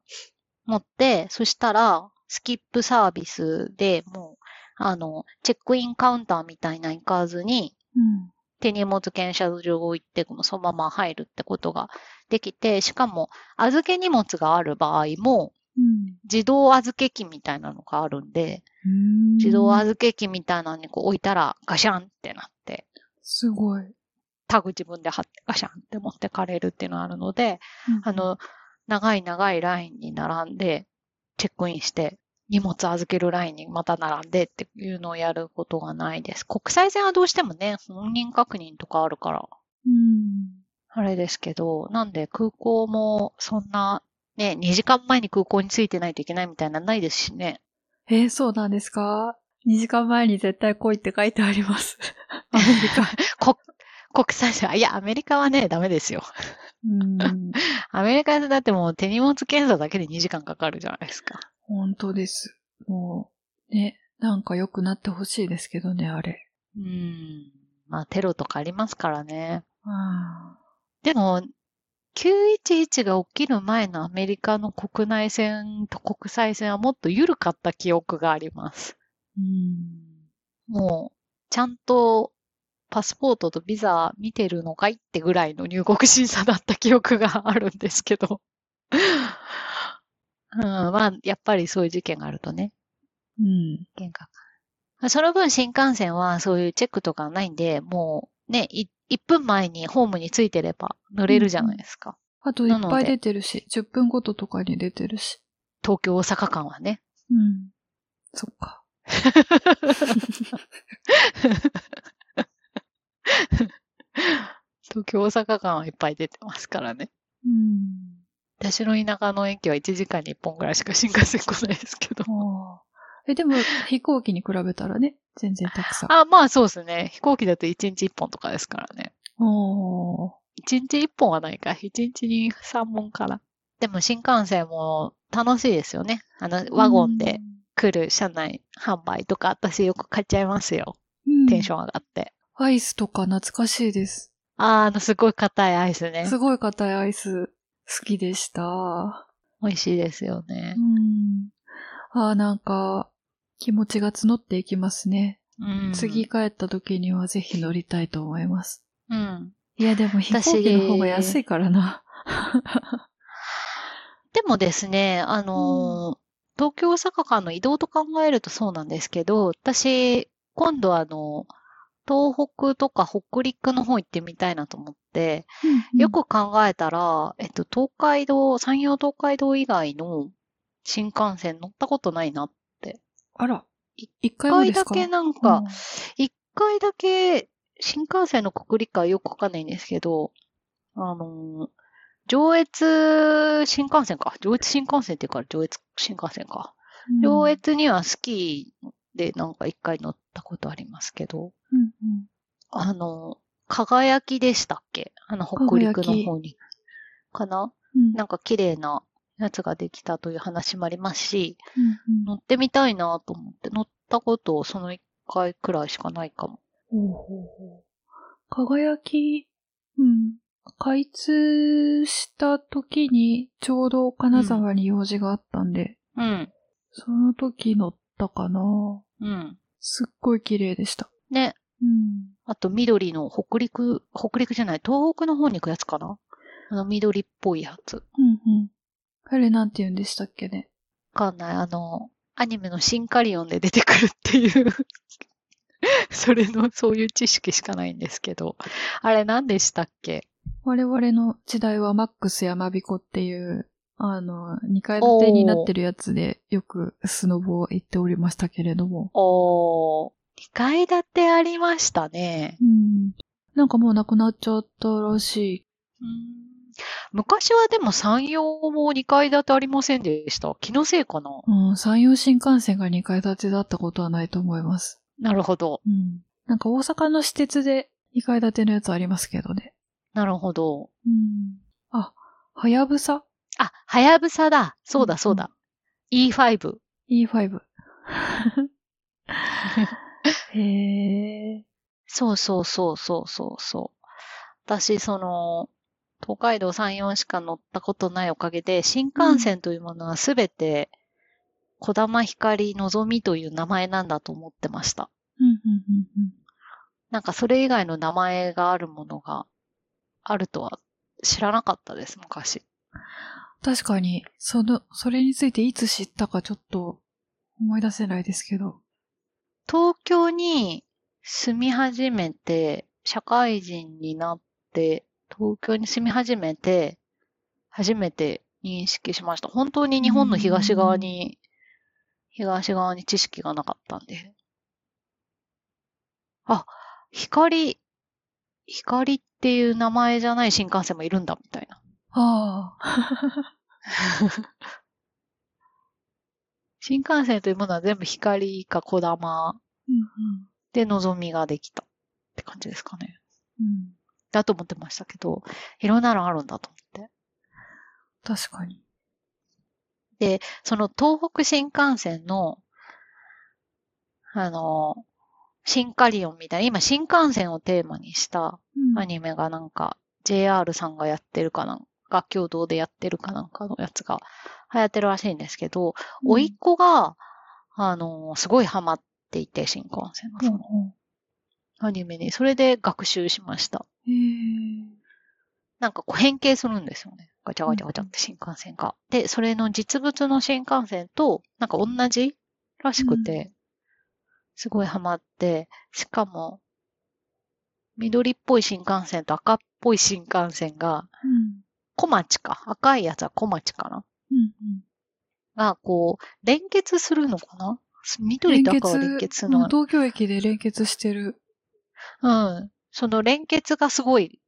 持って、そしたら、スキップサービスでもう、あの、チェックインカウンターみたいな行かずに、うん。手荷物検査場を行って、そのまま入るってことができて、しかも、預け荷物がある場合も、うん。自動預け機みたいなのがあるんで、うん自動預け機みたいなのにこう置いたらガシャンってなって、すごい。タグ自分で貼ってガシャンって持ってかれるっていうのがあるので、うんあ、の、長い長いラインに並んで、チェックインして、荷物預けるラインにまた並んでっていうのをやることがないです。国際線はどうしてもね、本人確認とかあるから、うん。あれですけど、なんで空港もそんな、ね、2時間前に空港に着いてないといけないみたいなのないですしね。えーそうなんですか ?2 時間前に絶対来いって書いてあります。*laughs* アメリカ。国、国際線、いや、アメリカはね、ダメですよ。うん。*laughs* アメリカだってもう手荷物検査だけで2時間かかるじゃないですか。本当です。もう、ね、なんか良くなってほしいですけどね、あれ。うん。まあ、テロとかありますからね。あでも、911が起きる前のアメリカの国内線と国際線はもっと緩かった記憶があります。ーうん。もう、ちゃんとパスポートとビザ見てるのかいってぐらいの入国審査だった記憶があるんですけど。うん、まあ、やっぱりそういう事件があるとね、うん。喧嘩が。その分新幹線はそういうチェックとかないんで、もうね、い1分前にホームについてれば乗れるじゃないですか。あといっぱい出てるし、10分ごととかに出てるし。東京大阪間はね。うん。そっか。*laughs* *laughs* 東京大阪間はいっぱい出てますからね。うん。私の田舎の駅は1時間に1本ぐらいしか新幹線来ないですけど。え、でも、飛行機に比べたらね、全然たくさん。あ、まあそうですね。飛行機だと1日1本とかですからね。おー。1日1本はないか。1日に3本から。でも新幹線も楽しいですよね。あの、ワゴンで来る車内販売とか私よく買っちゃいますよ。うん、テンション上がって。アイスとか懐かしいです。あー、あの、すごい硬いアイスね。すごい硬いアイス好きでした。美味しいですよねう。ん。ああ、なんか、気持ちが募っていきますね。うん。次。帰った時にはぜひ乗りたいと思います。うん。いや、でも飛行機の方が安いからな。*laughs* でもですね、あのー東京大阪間の移動と考えるとそうなんですけど、私、今度あの、東北とか北陸の方行ってみたいなと思って、よく考えたら、えっと、東海道、山陽東海道以外の新幹線乗ったことないな。あら、い一回だけなんか、一回だけ新幹線の国立かよくわかんないんですけど、あのー上越新幹線か。上越新幹線っていうから上越新幹線か。うん上越にはスキーでなんか一回乗ったことありますけど、うんうん。あの、輝きでしたっけ？あの、北陸の方に。かな？うん。なんか綺麗なやつができたという話もありますし、うん乗ってみたいなと思って、乗ったことその一回くらいしかないかも。ほうほうほう。輝き、うん。開通した時にちょうど金沢に用事があったんで、うん。その時乗ったかな。うん。すっごい綺麗でした。ね。うん。あと緑の北陸、北陸じゃない、東北の方に行くやつかな？あの緑っぽいやつ。うんうん。あれなんて言うんでしたっけね？わかんない。あの、アニメのシンカリオンで出てくるっていう、*laughs* それの、そういう知識しかないんですけど。あれ何でしたっけ？我々の時代はマックスやまびこっていう、あの、2階建てになってるやつでよくスノボを行っておりましたけれども。おー、2階建てありましたね。うん。なんかもうなくなっちゃったらしい。うん昔はでも山陽も2階建てありませんでした。気のせいかなうん、山陽新幹線が2階建てだったことはないと思います。なるほど。うん。なんか大阪の私鉄で2階建てのやつありますけどね。なるほど。うん。あ、はやぶさあ、はやぶさだ。そうだそうだ。E5。?E5。*laughs* へえ。そうそうそうそうそうそう。私、その、東海道山陽しか乗ったことないおかげで、新幹線というものはすべて、小玉光のぞみという名前なんだと思ってました。うん、うん、うん、なんかそれ以外の名前があるものがあるとは知らなかったです、昔。確かに、その、それについていつ知ったかちょっと思い出せないですけど。東京に住み始めて、社会人になって、東京に住み始めて、初めて認識しました。本当に日本の東側に、東側に知識がなかったんで。あ、光、光っていう名前じゃない新幹線もいるんだ、みたいな。ああ。*laughs* 新幹線というものは全部光か小玉うん、で望みができたって感じですかね。うん。うん。だと思ってましたけど、いろんなのあるんだと思って。確かに。その東北新幹線の、あの、シンカリオンみたいな、今新幹線をテーマにしたうんアニメがなんか JR さんがやってるかなんか、共同でやってるかなんかのやつが流行ってるらしいんですけど、うん甥っ子が、あの、すごいハマっていて、新幹線のそのアニメに。それで学習しました。へ。なんかこう変形するんですよね。ガチャガチャガチャって新幹線が。で、それの実物の新幹線と、なんか同じらしくて、すごいハマって、しかも、緑っぽい新幹線と赤っぽい新幹線が、うん。小町か。赤いやつは小町かなうん、うん。が、こう、連結するのかな？緑と赤は連結するの東京駅で連結してる。うん。その連結がすごい、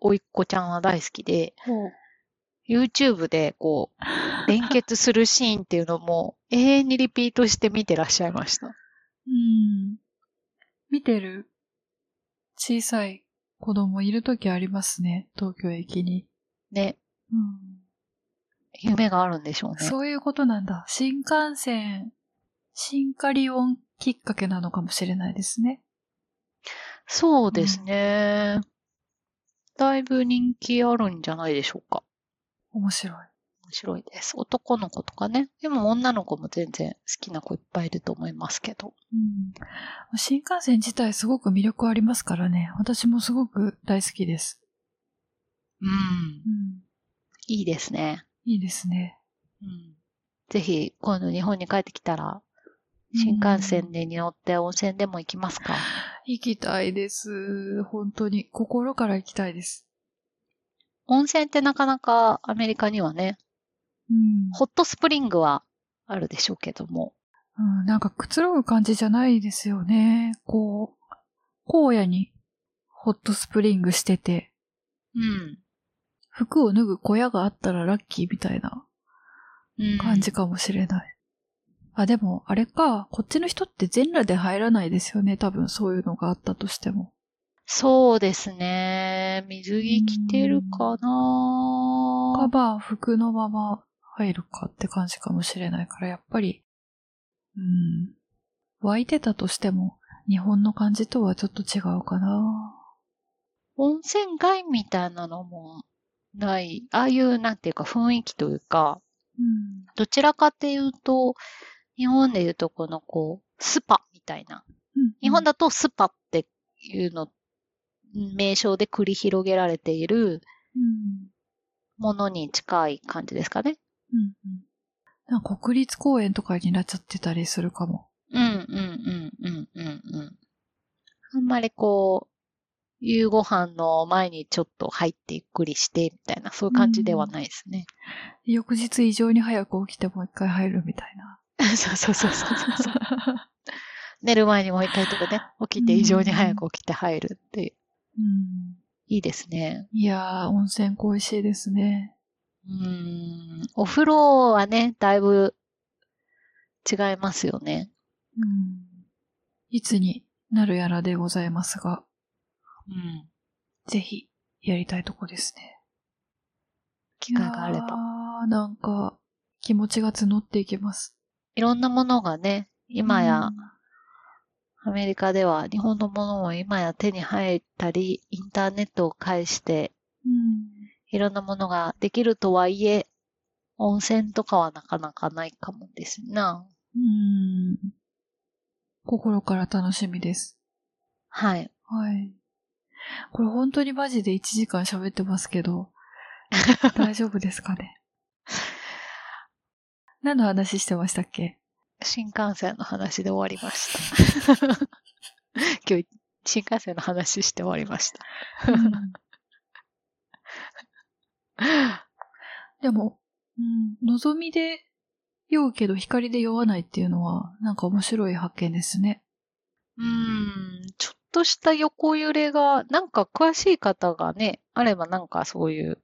おいっ子ちゃんは大好きで、YouTube でこう、連結するシーンっていうのも *laughs* 永遠にリピートして見てらっしゃいました。うん。見てる？小さい子供いるときありますね。東京駅に。ね。うん。夢があるんでしょうね。そういうことなんだ。新幹線、新カリオンきっかけなのかもしれないですね。そうですね。だいぶ人気あるんじゃないでしょうか。面白い。面白いです。男の子とかね。でも女の子も全然好きな子いっぱいいると思いますけど。うん。新幹線自体すごく魅力ありますからね。私もすごく大好きです。うん。うん。いいですね。いいですね。うん。ぜひ、今度日本に帰ってきたら、新幹線でに乗って温泉でも行きますか、行きたいです。本当に。心から行きたいです。温泉ってなかなかアメリカにはね、うん。ホットスプリングはあるでしょうけども。うん、なんかくつろぐ感じじゃないですよね。こう、荒野にホットスプリングしてて、うん。服を脱ぐ小屋があったらラッキーみたいなうん、感じかもしれない。あ、でも、あれか、こっちの人って全裸で入らないですよね。多分そういうのがあったとしても。そうですね。水着着てるかカなバー服のまま入るかって感じかもしれないから、やっぱり、うん。湧いてたとしても、日本の感じとはちょっと違うかな。温泉街みたいなのもない。ああいう、なんていうか雰囲気というか、うん。どちらかっていうと、日本でいうとこのこう、スパみたいな。日本だとスパっていうの、名称で繰り広げられているうん。ものに近い感じですかね。うんうん。なんか国立公園とかになっちゃってたりするかも。うんうんうんうんうんうん。あんまりこう、夕ご飯の前にちょっと入ってゆっくりしてみたいな、そういう感じではないですね。翌日異常に早く起きてもう一回入るみたいな。*laughs* そうそうそうそうそう。寝る前にもう一回とかね、起きて異常に早く起きて入るっていう。うん。いいですね。いやー、温泉恋しいですね。うーん。お風呂はね、だいぶ違いますよね。うん。いつになるやらでございますが、うん。ぜひやりたいとこですね。機会があれば。ば。なんか、気持ちが募っていきます。いろんなものがね、今や、アメリカでは日本のものも今や手に入ったり、インターネットを介してうん。いろんなものができるとはいえ、温泉とかはなかなかないかもですな。うん。心から楽しみです。はい。はい。これ本当にマジで1時間喋ってますけど、*laughs* 大丈夫ですかね？何の話してましたっけ？新幹線の話で終わりました。*laughs* 今日、新幹線の話して終わりました。でも、うん、望みで酔うけど光で酔わないっていうのは、なんか面白い発見ですね。うーん、ちょっとした横揺れが、なんか詳しい方がね、あればなんかそういう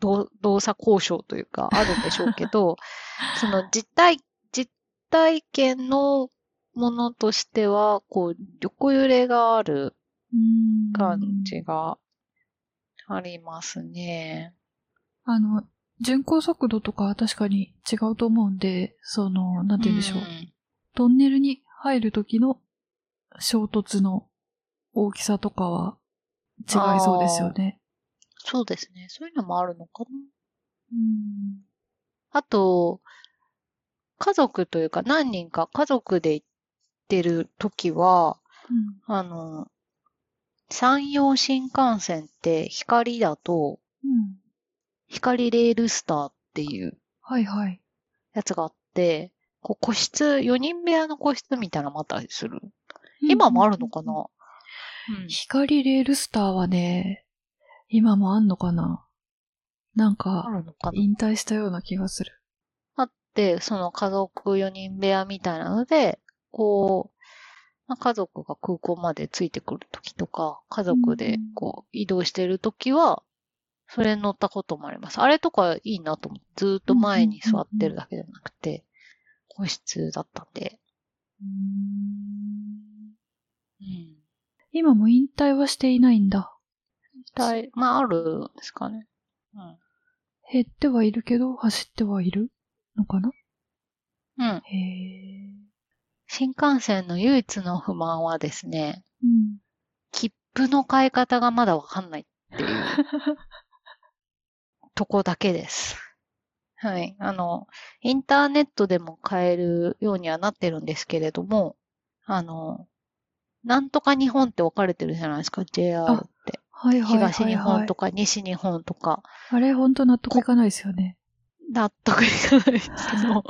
動動作交渉というかあるんでしょうけど、*laughs* その実体、実体験のものとしては、こう、横揺れがあるうん感じがありますね。あの、巡航速度とかは確かに違うと思うんで、その、なんて言うんでしょう。んトンネルに入る時の衝突の大きさとかは違いそうですよね。そうですね。そういうのもあるのかな。うんあと、家族というか何人か家族で行ってる時は、あの、山陽新幹線って光だと、うん。うん。光レールスターっていうはいはい。やつがあって、こう個室、4人部屋の個室みたいなのもあったりする。今もあるのかな、うん、光レールスターはね、今もあんのかな？なんあか、引退したような気がする。あって、その家族4人部屋みたいなので、こう、まあ、家族が空港までついてくるときとか、家族でこう移動してるときは、それに乗ったこともあります。あれとかいいなと思って、ずーっと前に座ってるだけじゃなくて、個室だったんで。うん。今も引退はしていないんだ。だいまあ、あるんですかね。うん。減ってはいるけど、走ってはいるのかな？うん。へえ。新幹線の唯一の不満はですね、うん。切符の買い方がまだわかんないっていう *laughs* とこだけです。はい。あの、インターネットでも買えるようにはなってるんですけれども、あの、なんとか日本って分かれてるじゃないですか、JR って。はいはいはい、はい。東日本とか西日本とか。あれ、ほんと納得いかないですよね。納得いかないですけど、あ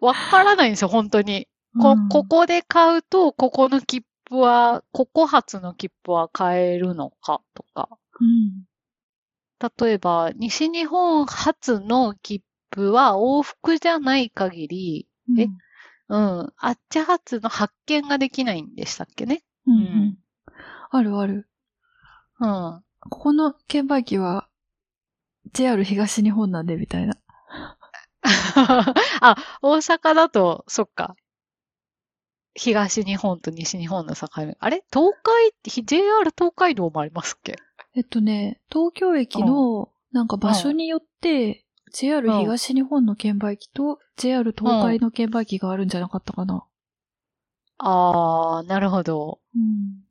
の、わからないんですよ、本当に。こうん、ここで買うと、ここの切符は、ここ発の切符は買えるのかとか。うん。例えば、西日本発の切符は往復じゃない限り、えうん、あっち発の発見ができないんでしたっけね？うん、ううんん。あるある。うん。ここの券売機は JR 東日本なんでみたいな。あ、大阪だと、そっか。東日本と西日本の境目。あれ？東海、JR 東海道もありますっけ？えっとね、東京駅のなんか場所によって、JR うん東日本の券売機と JR 東海の券売機があるんじゃなかったかな。あー、なるほど。うん。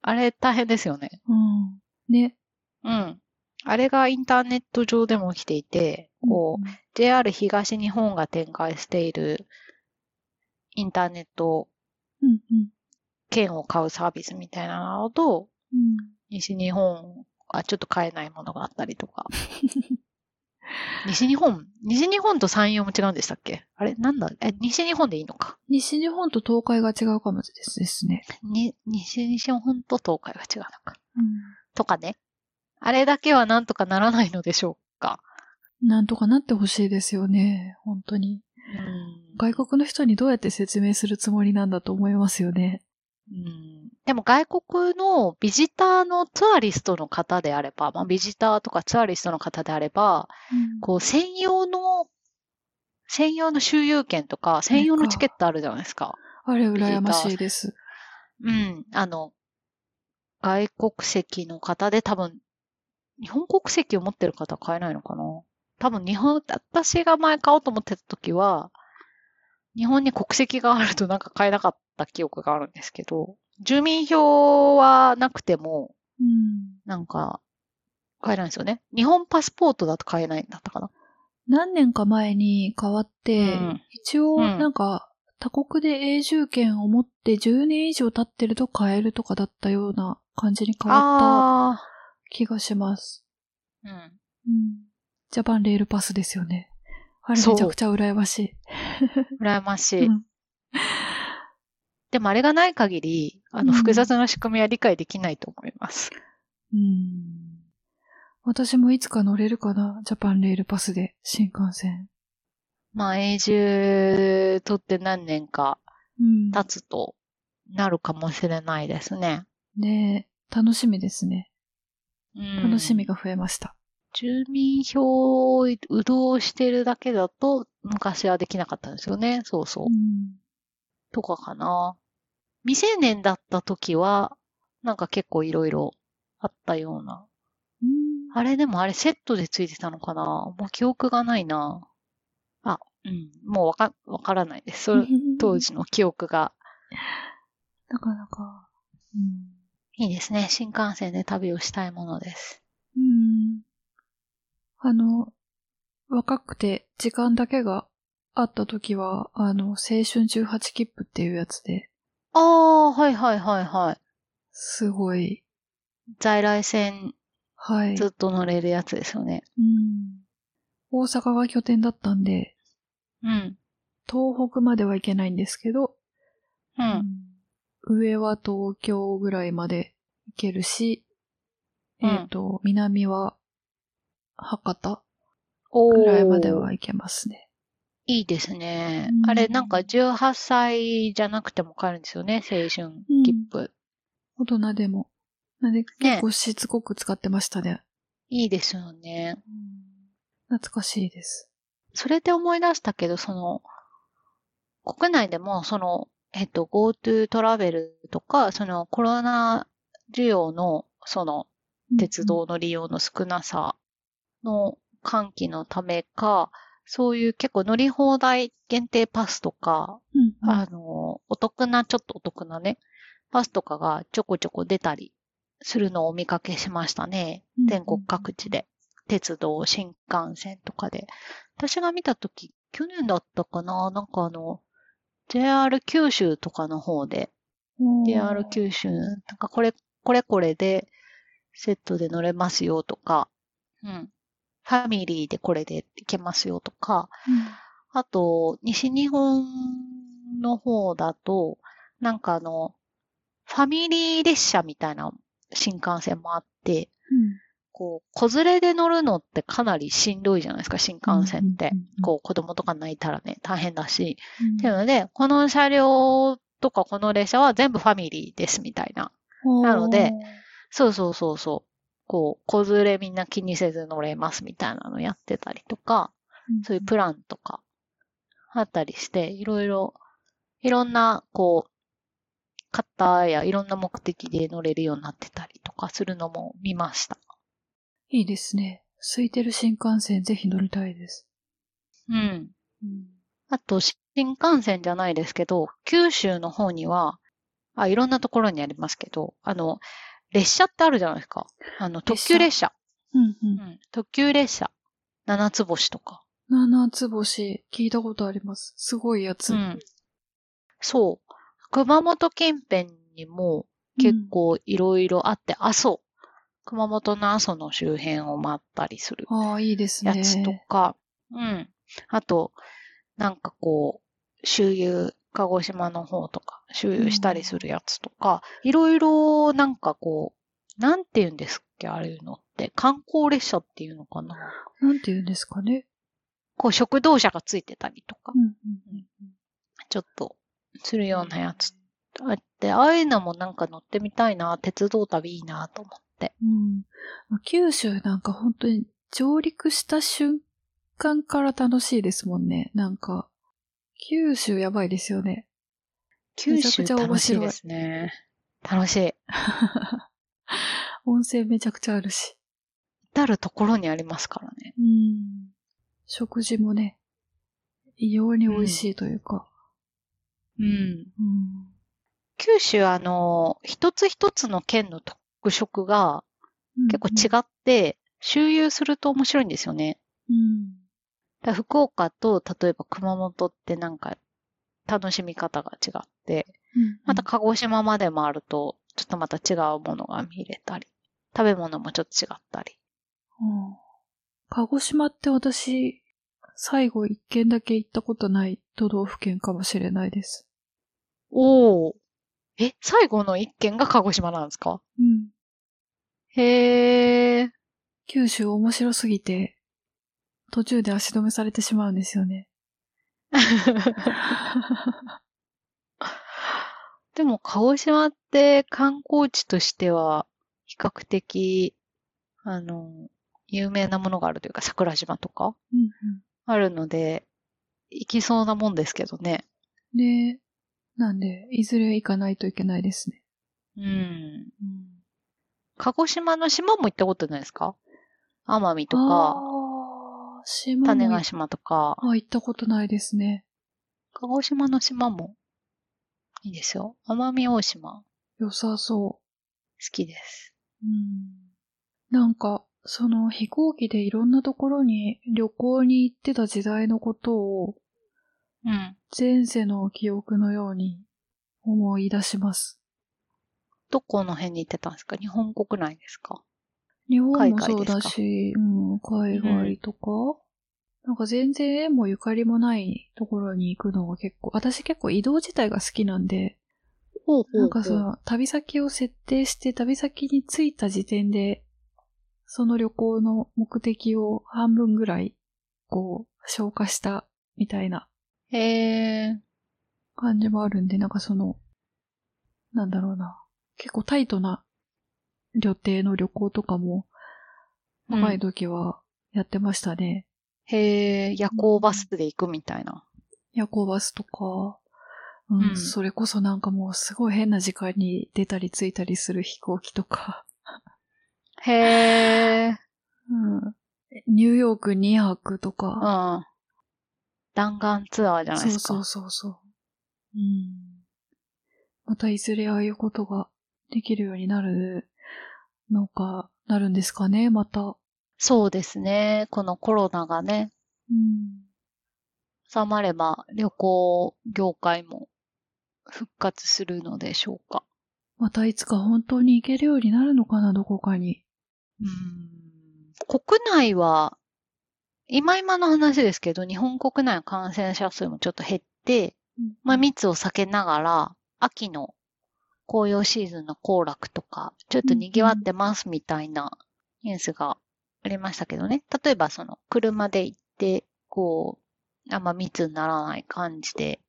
あれ大変ですよね。うん。ね。うん。あれがインターネット上でも起きていて、こう、JR 東日本が展開しているインターネットうん。うん。券を買うサービスみたいなのと、うん。西日本はちょっと買えないものがあったりとか。*laughs* *laughs* 西日本西日本と山陽も違うんでしたっけ？あれ？なんだ？え、西日本でいいのか？西日本と東海が違うかもですですね。に、西日本と東海が違うのか。うん。とかね。あれだけはなんとかならないのでしょうか？なんとかなってほしいですよね。本当に。うん外国の人にどうやって説明するつもりなんだと思いますよね。うんでも外国のビジターのツアリストの方であれば、まあ、ビジターとかツアリストの方であれば、こう専用の、専用の周遊券とか、専用のチケットあるじゃないですか。あれ羨ましいです。うん。あの、外国籍の方で多分、日本国籍を持ってる方は買えないのかな多分日本、私が前買おうと思ってた時は、日本に国籍があるとなんか買えなかった記憶があるんですけど、住民票はなくても、うん。なんか、買えないんですよね。日本パスポートだと買えないんだったかな。何年か前に変わって、うん一応うんなんか、他国で永住権を持って10年以上経ってると買えるとかだったような感じに変わっあた気がします。うん。うん。ジャパンレールパスですよね。あれめちゃくちゃ羨ましい。羨ましい。うんでもあれがない限り、あの、うん複雑な仕組みは理解できないと思います。うん。私もいつか乗れるかなジャパンレールパスで、新幹線。まあ、永住取って何年かうん。経つとなるかもしれないですね。ねえ、楽しみですね。うん楽しみ。が増えました。住民票を移動してるだけだと、昔はできなかったんですよね。そうそう。ん。とかかな。未成年だった時は、なんか結構いろいろあったような。うんあれでもあれセットでついてたのかな？もう記憶がないな。あ、うん。もうわか、わからないです。それ *laughs* 当。時の記憶が。なかなか。うん。いいですね。新幹線で旅をしたいものです。うん。あの、若くて時間だけがあった時は、あの、青春18切符っていうやつで、ああ、はいはいはいはい。すごい、在来線はい。ずっと乗れるやつですよね。うん。大阪が拠点だったんで、うん。東北までは行けないんですけど、う。うん上は東京ぐらいまで行けるし、うんえっ、と、南は博多ぐらいまでは行けますね。いいですねう。んあれ、なんか18歳じゃなくても買えるんですよね。青春切符。大人でも。なんで結構しつこく使ってましたね。いいですよね。懐かしいです。それで思い出したけど、その、国内でも、その、えっと、GoTo トラベルとか、そのコロナ需要の、その、鉄道の利用の少なさの喚起のためか、そういう結構乗り放題限定パスとか、うんうん、あの、お得な、ちょっとお得なね、パスとかがちょこちょこ出たりするのをお見かけしましたね。うん全国各地で。鉄道、新幹線とかで。私が見たとき、去年だったかななんかあの、JR 九州とかの方で、JR 九州、なんかこれ、これこれでセットで乗れますよとか、うん。ファミリーでこれで行けますよとか、あと、西日本の方だと、なんかあの、ファミリー列車みたいな新幹線もあって、うん。こう、子連れで乗るのってかなりしんどいじゃないですか、新幹線ってうんうんうんうん。こう、子供とか泣いたらね、大変だし。うんっていうので、この車両とかこの列車は全部ファミリーですみたいな。なので、そうそうそうそう。こう、子連れみんな気にせず乗れますみたいなのやってたりとか、そういうプランとかあったりして、いろいろ、いろんな、こう、方やいろんな目的で乗れるようになってたりとかするのも見ました。いいですね。空いてる新幹線ぜひ乗りたいです。うん。うん。あと、新幹線じゃないですけど、九州の方には、あ、いろんなところにありますけど、あの、列車ってあるじゃないですか。あの、特急列車。うんう。ん。特急列車。七つ星とか。七つ星、聞いたことあります。すごいやつ。うん。そう。熊本近辺にも結構いろいろあって、阿蘇。熊本の阿蘇の周辺を回ったりするうん。ああ、いいですね。やつとか、うん。あと、なんかこう、周遊、鹿児島の方とか、周遊したりするやつとか、いろいろなんかこう、なんて言うんですっけ、ああいうのって。観光列車っていうのかななんて言うんですかね。こう、食堂車がついてたりとかう、んうんちょっと、するようなやつあって、ああいうのもなんか乗ってみたいな、鉄道旅いいなと思って。うん。うん。九州なんか本当に上陸した瞬間から楽しいですもんね。なんか、九州やばいですよね。九州楽しいですね。楽しい。*laughs* 温泉めちゃくちゃあるし。至るところにありますからね。うん。食事もね、異様に美味しいというか。うん。うん。九州あの、一つ一つの県の特色が結構違って、周遊すると面白いんですよね。うん。だ福岡と例えば熊本ってなんか楽しみ方が違って、うん。また鹿児島まで回るとちょっとまた違うものが見れたり、食べ物もちょっと違ったり。うん鹿児島って私、最後一軒だけ行ったことない都道府県かもしれないです。おお。え、最後の一軒が鹿児島なんですか？うん。へえ。九州面白すぎて、途中で足止めされてしまうんですよね。*laughs* でも、鹿児島って観光地としては、比較的、あの、有名なものがあるというか、桜島とかうんあるので、行きそうなもんですけどね。うん。で、なんで、いずれ行かないといけないですね。うん。うん。鹿児島の島も行ったことないですか？奄美とか、島も種子島とか、あ、行ったことないですね。鹿児島の島もいいですよ。奄美大島好良さそきです。う。うん。なんか、その飛行機でいろんなところに旅行に行ってた時代のことをうん。前世の記憶のように思い出します。どこの辺に行ってたんですか？日本国内ですか？日本海もそうだし、うん、海外とか、なんか全然縁もゆかりもないところに行くのが結構、私結構移動自体が好きなんで、なんかその旅先を設定して旅先に着いた時点で、その旅行の目的を半分ぐらい、こう、消化したみたいなへえ。感じもあるんで、なんかその、なんだろうな。結構タイトな旅程の旅行とかも、若い時はやってましたね。へえ、夜行バスで行くみたいな。夜行バスとか、うん、うんそれこそなんかもうすごい変な時間に出たり着いたりする飛行機とか、へえ。うん、ニューヨーク2泊とうか、ん。弾丸ツアーじゃないですか。そうそうそうそう。うん。またいずれああいうことができるようになるのか、なるんですかね、また。そうですね。このコロナがね、うん。収まれば旅行業界も復活するのでしょうか。またいつか本当に行けるようになるのかな、どこかに。うん。国内は今今の話ですけど、日本国内の感染者数もちょっと減って、まあ密を避けながら、秋の紅葉シーズンの行楽とか、ちょっと賑わってますみたいなニュースがありましたけどね。例えばその車で行って、こう、あんま密にならない感じで、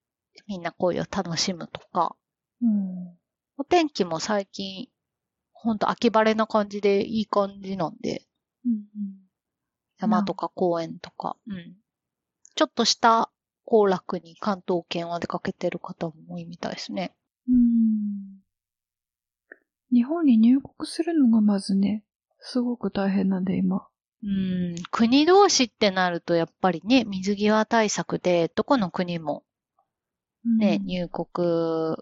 みんな紅葉楽しむとか、うん。お天気も最近、ほんと秋晴れな感じでいい感じなんで、うん山とか公園とか、うん。ちょっとした行楽に関東圏は出かけてる方も多いみたいですね。うん。日本に入国するのがまずね、すごく大変なんで今。うん、国同士ってなるとやっぱりね、水際対策で、どこの国もね、うん入国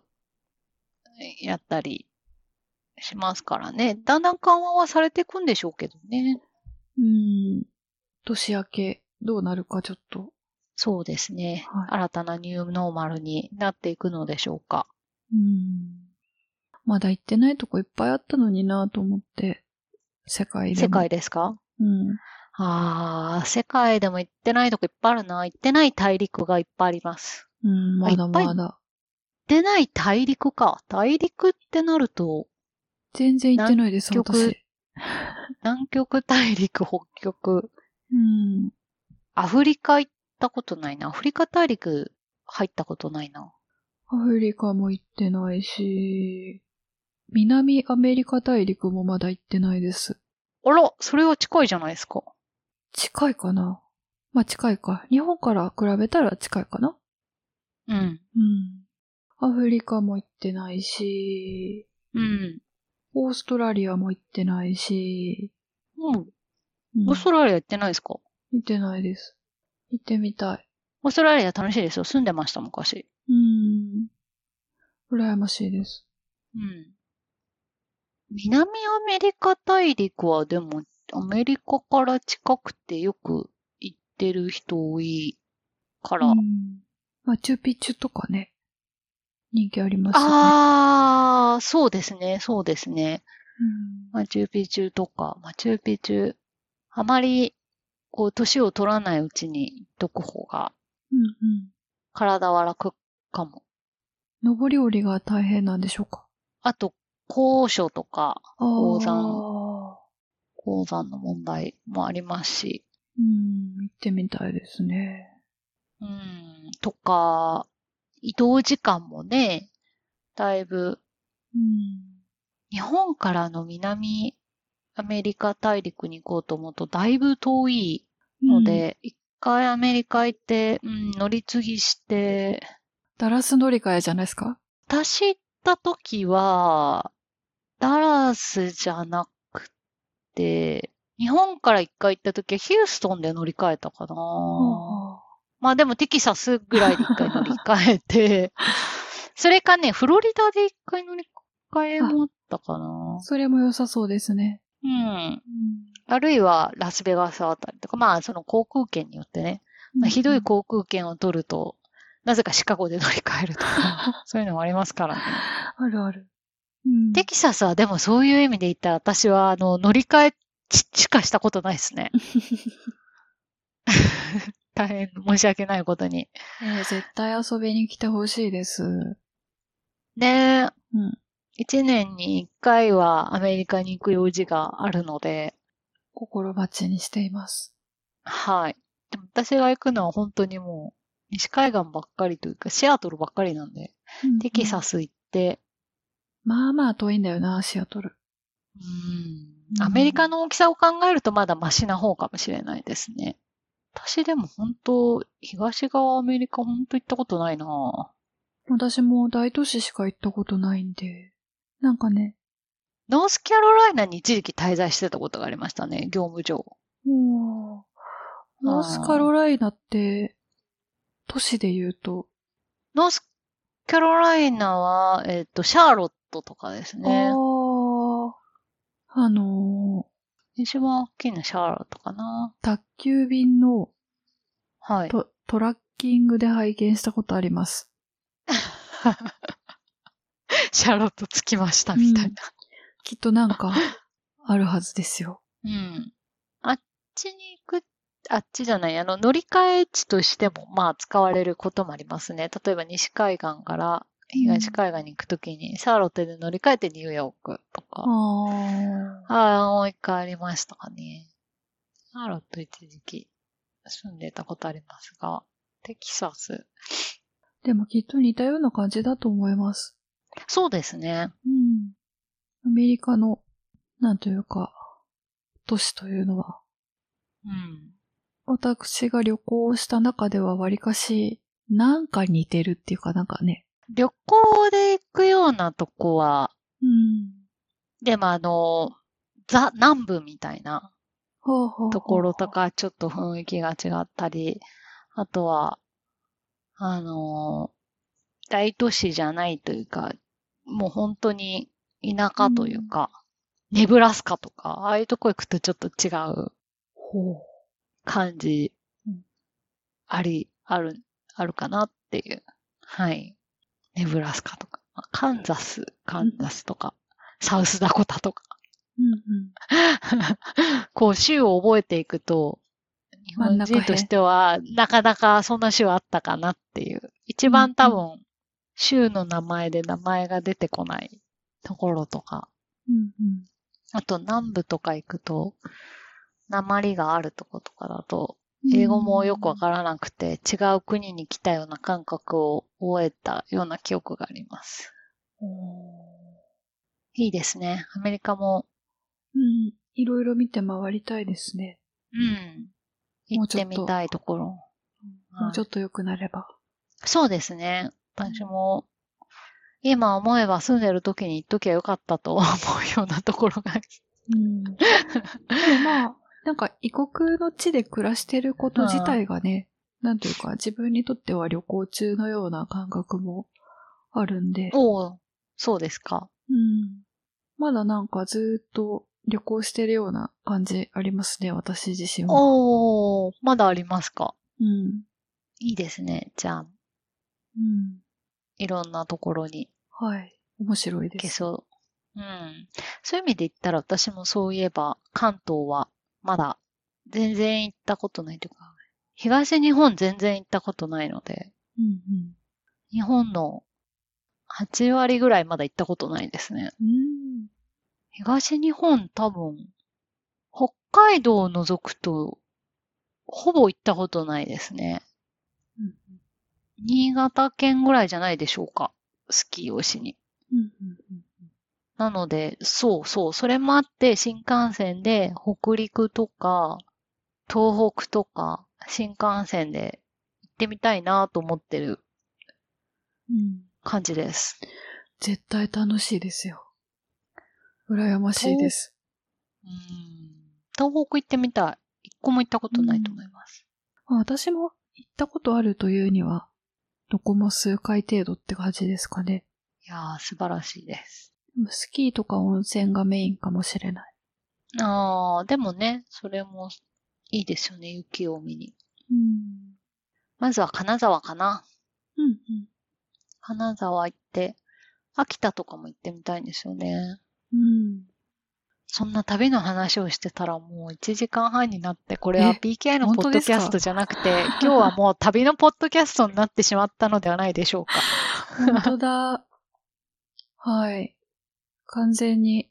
やったりしますからね。だんだん緩和はされていくんでしょうけどね。うん。年明け、どうなるかちょっと。そうですね。はい新たなニューノーマルになっていくのでしょうか。うん。まだ行ってないとこいっぱいあったのになと思って。世界でも。世界ですか？うん。ああ、世界でも行ってないとこいっぱいあるな。行ってない大陸がいっぱいあります。うん、まだまだ。行ってない大陸か。大陸ってなると、全然行ってないです、南極？私。南極大陸、北極、うん。アフリカ行ったことないな。アフリカ大陸入ったことないな。アフリカも行ってないし、南アメリカ大陸もまだ行ってないです。あら、それは近いじゃないですか。近いかなまあ近いか。日本から比べたら近いかなうん。うん。アフリカも行ってないし、うん。オーストラリアも行ってないし、うん。うんオーストラリア行ってないですか？行ってないです。行ってみたい。オーストラリア楽しいですよ。住んでました、昔。うん。羨ましいです。うん。南アメリカ大陸はでも、アメリカから近くてよく行ってる人多いから。うん。マチュピチュとかね。人気ありますよね。あー、そうですね、そうですね。うんマチュピチュとか、マチュピチュ、あまり、こう、年を取らないうちに行っとく方が、うん体は楽かも。うん。上り下りが大変なんでしょうか？あと、高所とか、鉱山。あ鉱山の問題もありますし、ーうん、行ってみたいですね。うん、とか、移動時間もね、だいぶ、うん。日本からの南アメリカ大陸に行こうと思うと、だいぶ遠いので、一、回アメリカ行って、うん、乗り継ぎして、ダラス乗り換えじゃないですか？私行った時は、ダラスじゃなくて、日本から一回行った時はヒューストンで乗り換えたかな。あまあでもテキサスぐらいで一回乗り換えて、*laughs* それかね、フロリダで一回乗り換えもあったかーな。それも良さそうですね。うん。うんあるいはラスベガスあたりとか、まあその航空券によってね、まあひどい航空券を取ると、なぜかシカゴで乗り換えるとか、*laughs* そういうのもありますからね。あるある。うんテキサスはでもそういう意味で言ったら私はあの乗り換えちしかしたことないですね。*laughs* 大変申し訳ないことに。えー絶対遊びに来てほしいです。ねえ、うん。一年に一回はアメリカに行く用事があるので、心待ちにしています。はい。でも私が行くのは本当にもう、西海岸ばっかりというか、シアトルばっかりなんで、テキサス。ス行って、まあまあ遠いんだよな、シアトル。うんうんアメリカの大きさを考えるとまだマシな方かもしれないですね。私でも本当、東側アメリカ本当行ったことないな私も大都市しか行ったことないんで。なんかね、ノースキャロライナに一時期滞在してたことがありましたね、業務上。ノースカロライナって、都市で言うと、ノースキャロライナは、えっ、と、シャーロットとかですね。あの一番大きいのはシャーロットかな。ー宅急便のはい。トトラッキングで拝見したことあります。*laughs* シャーロット着きました、みたいな。きっとなんか、あるはずですよ。うん。あっちに行く、あっちじゃない、あの、乗り換え地としても、まあ、使われることもありますね。例えば、西海岸から東海岸に行くときに、シャーロットで乗り換えてニューヨークとか。ああ。もう一回ありましたかね。シャーロット一時期住んでたことありますが、テキサス。でもきっと似たような感じだと思います。そうですね。うん。アメリカの、なんというか、都市というのは、うん。私が旅行した中では割かし、なんか似てるっていうかなんかね。旅行で行くようなとこは、うん。でもあの、ザ・南部みたいなところと。か、ちょっと雰囲気が違ったり、あとは、あの、大都市じゃないというか、もう本当に田舎というか、ネブラスカとか、ああいうとこ行くとちょっと違う。感じうん、あり、ある、あるかなっていう。はい。ネブラスカとか、まあカンザス、カンザスとか、サウスダコタとか。うんうん。*laughs* こう、州を覚えていくと、日本人としては、なかなかそんな州あったかなっていう。一番多分、州の名前で名前が出てこないところとか。うんうん。あと、南部とか行くと、鉛があるとことかだと、英語もよくわからなくて、違う国に来たような感覚を覚えたような記憶があります。いいですね。アメリカも、うん。いろいろ見て回りたいですね。うん。行ってみたいところ。もうちょっと良くなれば。そうですね。私も、今思えば住んでる時に行っときゃよかったと思うようなところが。うん。まあ、なんか異国の地で暮らしてること自体がね、なんというか自分にとっては旅行中のような感覚もあるんで、おお、そうですか。うん。まだなんかずーっと旅行してるような感じありますね、私自身は。おお、まだありますか。うん。いいですね。じゃあ、うん。いろんなところにはい。面白い行です。けそう。うん。そういう意味で言ったら私もそういえば関東はまだ全然行ったことないというか、東日本全然行ったことないので、うん日本の8割ぐらいまだ行ったことないですね。うん。うん。東日本多分、北海道を除くと、ほぼ行ったことないですね。うん新潟県ぐらいじゃないでしょうか。スキーをしに。うんうんうんなので、そうそう、それもあって、新幹線で北陸とか、東北とか、新幹線で行ってみたいなと思ってるうん。感じです。絶対楽しいですよ。羨ましいです。うん。東北行ってみたい。一個も行ったことないと思います。まあ私も行ったことあるというには、どこも数回程度って感じですかね。いやー、素晴らしいです。スキーとか温泉がメインかもしれない。ああ、でもね、それもいいですよね、雪を見に。うん。まずは金沢かな。うんうん。金沢行って、秋田とかも行ってみたいんですよね。うん。そんな旅の話をしてたらもう1時間半になって、これはえ PKI のポッドキャストじゃなくて、*laughs* 今日はもう旅のポッドキャストになってしまったのではないでしょうか。本当だ。はい。完全に、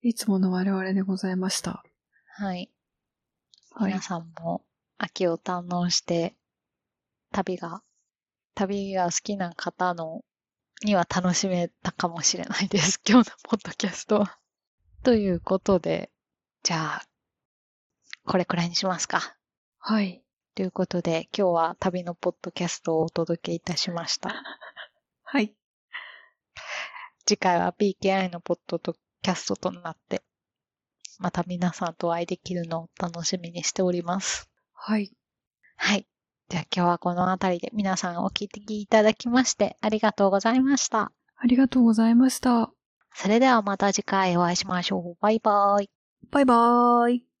いつもの我々でございました。はい。はい皆。さんも秋を堪能して、旅が、旅が好きな方の、には楽しめたかもしれないです。*laughs* 今日のポッドキャストは。ということで、じゃあ、これくらいにしますか。はい。ということで、今日は旅のポッドキャストをお届けいたしました。*laughs* はい。次回は PKI のポッドキャストとなって、また皆さんとお会いできるのを楽しみにしております。はい。はい。じゃあ今日はこの辺りで皆さんお聞きいただきましてありがとうございました。ありがとうございました。それではまた次回お会いしましょう。バイバイ。バイバーイ。